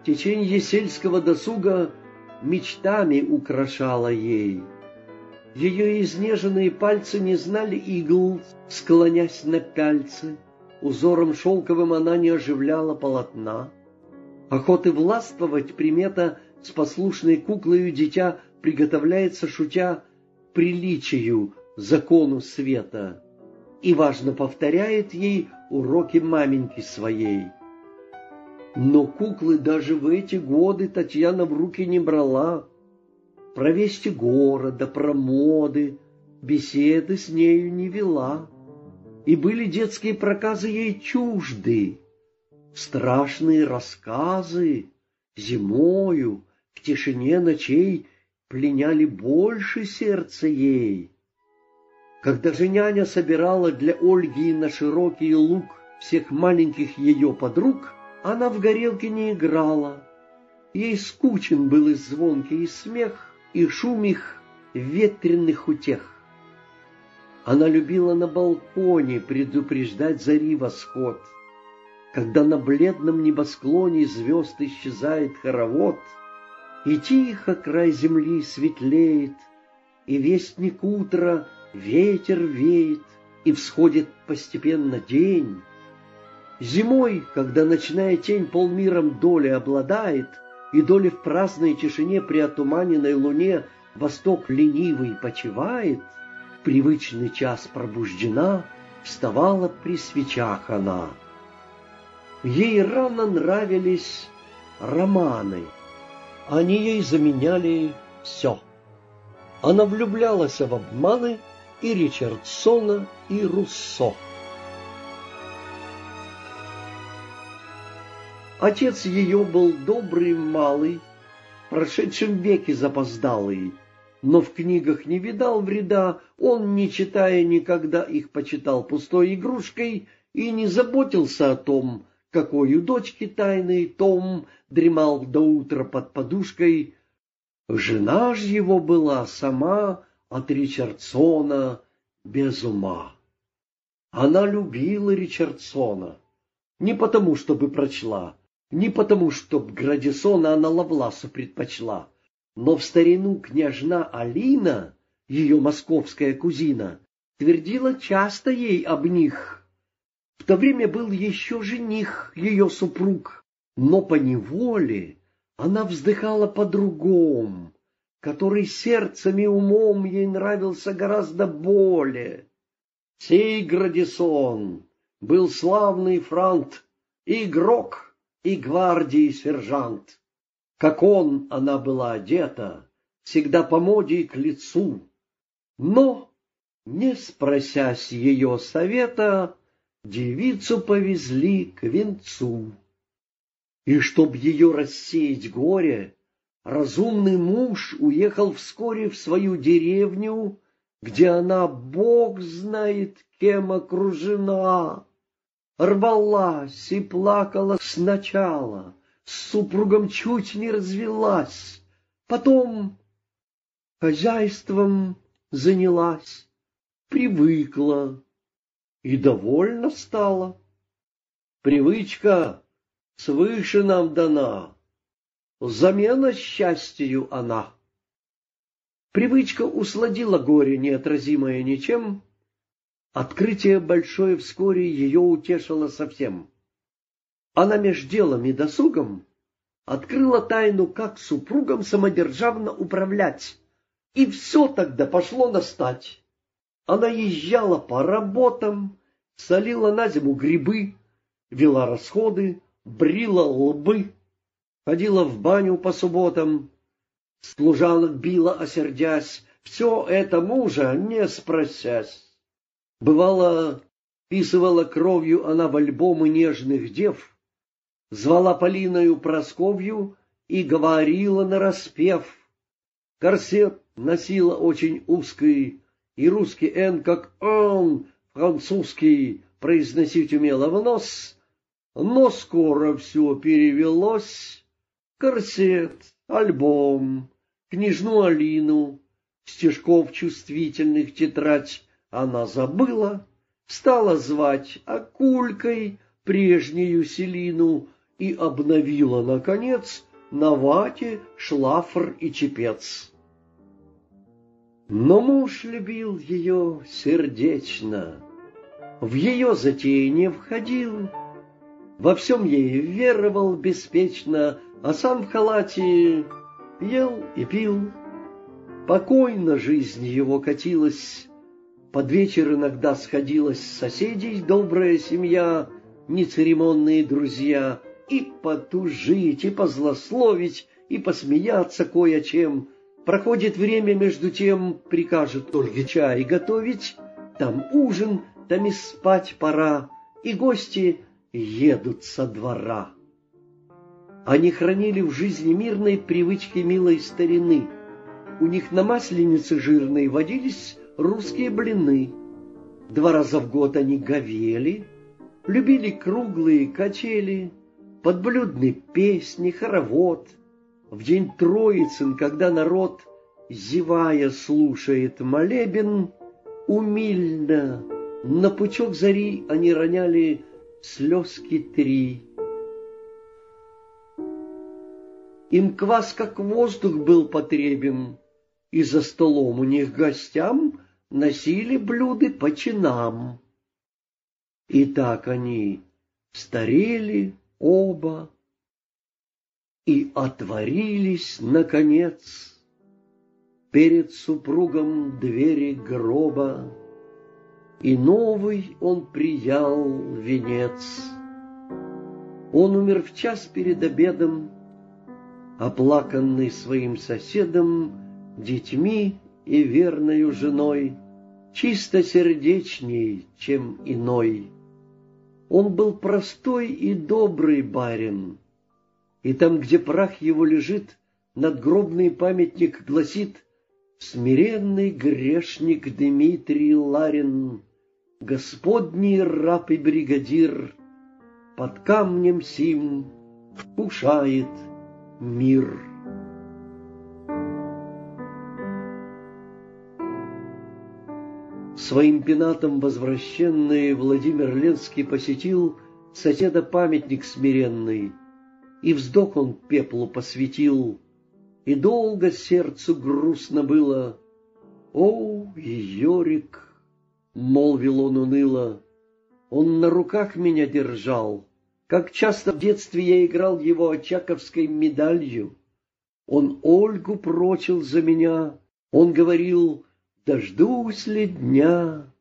Теченье сельского досуга мечтами украшала ей. Ее изнеженные пальцы не знали игл, склонясь на пяльцы, Узором шелковым она не оживляла полотна. Охоты властвовать примета с послушной куклою дитя приготовляется, шутя, приличию, закону света, и, важно, повторяет ей уроки маменьки своей. Но куклы даже в эти годы Татьяна в руки не брала. про вести города, про моды, беседы с нею не вела, и были детские проказы ей чужды. Страшные рассказы зимою в тишине ночей пленяли больше сердца ей. Когда же няня собирала для Ольги на широкий луг всех маленьких ее подруг, она в горелке не играла. Ей скучен был и звонкий смех, и шум их ветренных утех. Она любила на балконе предупреждать зари восход. Когда на бледном небосклоне звезд исчезает хоровод, И тихо край земли светлеет, И вестник утра ветер веет, И всходит постепенно день. Зимой, когда ночная тень полмиром доли обладает, И доли в праздной тишине при отуманенной луне Восток ленивый почивает — привычный час пробуждена, вставала при свечах она. Ей рано нравились романы, они ей заменяли все. Она влюблялась в обманы и Ричардсона, и Руссо. Отец ее был добрый малый, в прошедшем веке запоздалый, но в книгах не видал вреда, он, не читая никогда, их почитал пустой игрушкой и не заботился о том, какой у дочки тайный том дремал до утра под подушкой. Жена ж его была сама от Ричардсона без ума. Она любила Ричардсона, не потому, чтобы прочла, не потому, чтоб Градисона она Лавласу предпочла, но в старину княжна Алина, ее московская кузина, твердила часто ей об них. В то время был еще жених, ее супруг, но по неволе она вздыхала по-другому, который сердцем и умом ей нравился гораздо более. Сей Градисон был славный франт, игрок, и гвардии сержант. Как он она была одета, всегда по моде и к лицу. Но, не спросясь ее совета, девицу повезли к венцу. И чтоб ее рассеять горе, разумный муж уехал вскоре в свою деревню, где она, бог знает, кем окружена. Рвалась и плакала сначала, с супругом чуть не развелась, потом хозяйством занялась, привыкла и довольна стала. Привычка свыше нам дана, замена счастью она. Привычка усладила горе, неотразимое ничем, открытие большое вскоре ее утешило совсем. Она меж делом и досугом открыла тайну, как супругом самодержавно управлять, и все тогда пошло настать. Она езжала по работам, солила на зиму грибы, вела расходы, брила лбы, ходила в баню по субботам, служанок била, осердясь, все это мужа не спросясь. Бывало, писывала кровью она в альбомы нежных дев, звала Полиною Просковью и говорила нараспев. Корсет носила очень узкий, и русский «н» как «он», французский произносить умела в нос, но скоро все перевелось. Корсет, альбом, княжну Алину, стежков чувствительных тетрадь она забыла, стала звать Акулькой прежнюю Селину, и обновила, наконец, на вате шлафр и чепец. Но муж любил ее сердечно, в ее затеи не входил, во всем ей веровал беспечно, а сам в халате ел и пил. Покойно жизнь его катилась, под вечер иногда сходилась соседей добрая семья, нецеремонные друзья — и потужить, и позлословить, и посмеяться кое-чем, Проходит время, между тем прикажет Ольге чай готовить, там ужин, там и спать пора, и гости едут со двора. Они хранили в жизни мирной привычки милой старины. У них на масленице жирной водились русские блины. Два раза в год они говели, любили круглые качели, подблюдные песни, хоровод. В день Троицын, когда народ, зевая, слушает молебен, умильно на пучок зари они роняли слезки три. Им квас как воздух был потребен, и за столом у них гостям носили блюды по чинам. И так они старели оба и отворились, наконец, перед супругом двери гроба, и новый он приял венец. Он умер в час перед обедом, оплаканный своим соседом, детьми и верною женой, чисто сердечней, чем иной. Он был простой и добрый барин, и там, где прах его лежит, надгробный памятник гласит «Смиренный грешник Дмитрий Ларин, Господний раб и бригадир, Под камнем сим вкушает мир. Своим пенатом возвращенный Владимир Ленский посетил соседа памятник смиренный, И вздох он пеплу посвятил, и долго сердцу грустно было. «О, Йорик!» — молвил он уныло, — «он на руках меня держал, как часто в детстве я играл его очаковской медалью. Он Ольгу прочил за меня, он говорил, дождусь ли дня.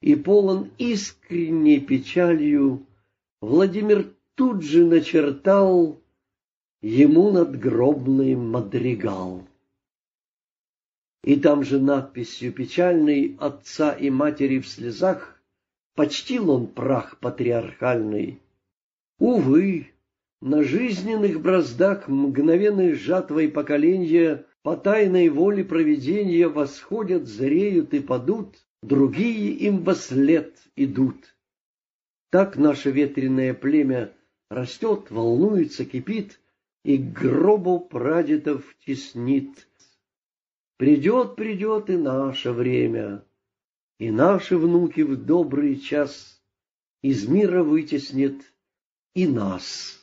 И полон искренней печалью Владимир тут же начертал ему надгробный мадригал. И там же надписью печальной отца и матери в слезах почтил он прах патриархальный, Увы, на жизненных браздах мгновенной жатвой поколенья по тайной воле провидения восходят, зреют и падут, другие им во след идут. Так наше ветреное племя растет, волнуется, кипит и гробу прадедов теснит. Придет, придет и наше время, и наши внуки в добрый час из мира вытеснит и нас.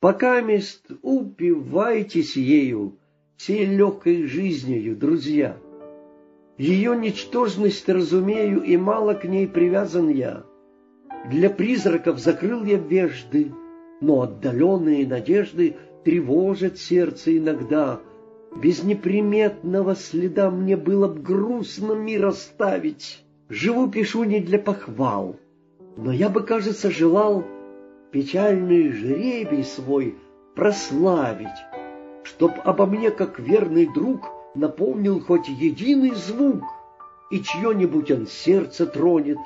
Пока мест упивайтесь ею, всей легкой жизнью, друзья. Ее ничтожность разумею, и мало к ней привязан я. Для призраков закрыл я вежды, но отдаленные надежды тревожат сердце иногда. Без неприметного следа мне было б грустно мир оставить. Живу, пишу не для похвал, но я бы, кажется, желал печальный жребий свой прославить, Чтоб обо мне, как верный друг, напомнил хоть единый звук, И чье-нибудь он сердце тронет,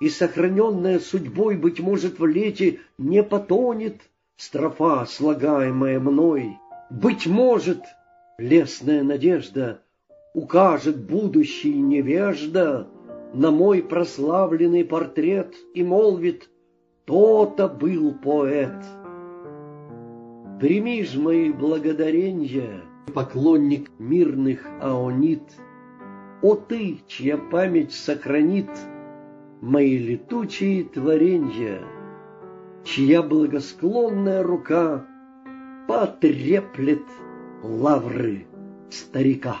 И сохраненная судьбой, быть может, в лете не потонет Строфа, слагаемая мной. Быть может, лесная надежда Укажет будущий невежда, на мой прославленный портрет и молвит «То-то был поэт». Прими ж мои благодаренья, поклонник мирных аонит, О ты, чья память сохранит мои летучие творенья, Чья благосклонная рука потреплет лавры старика.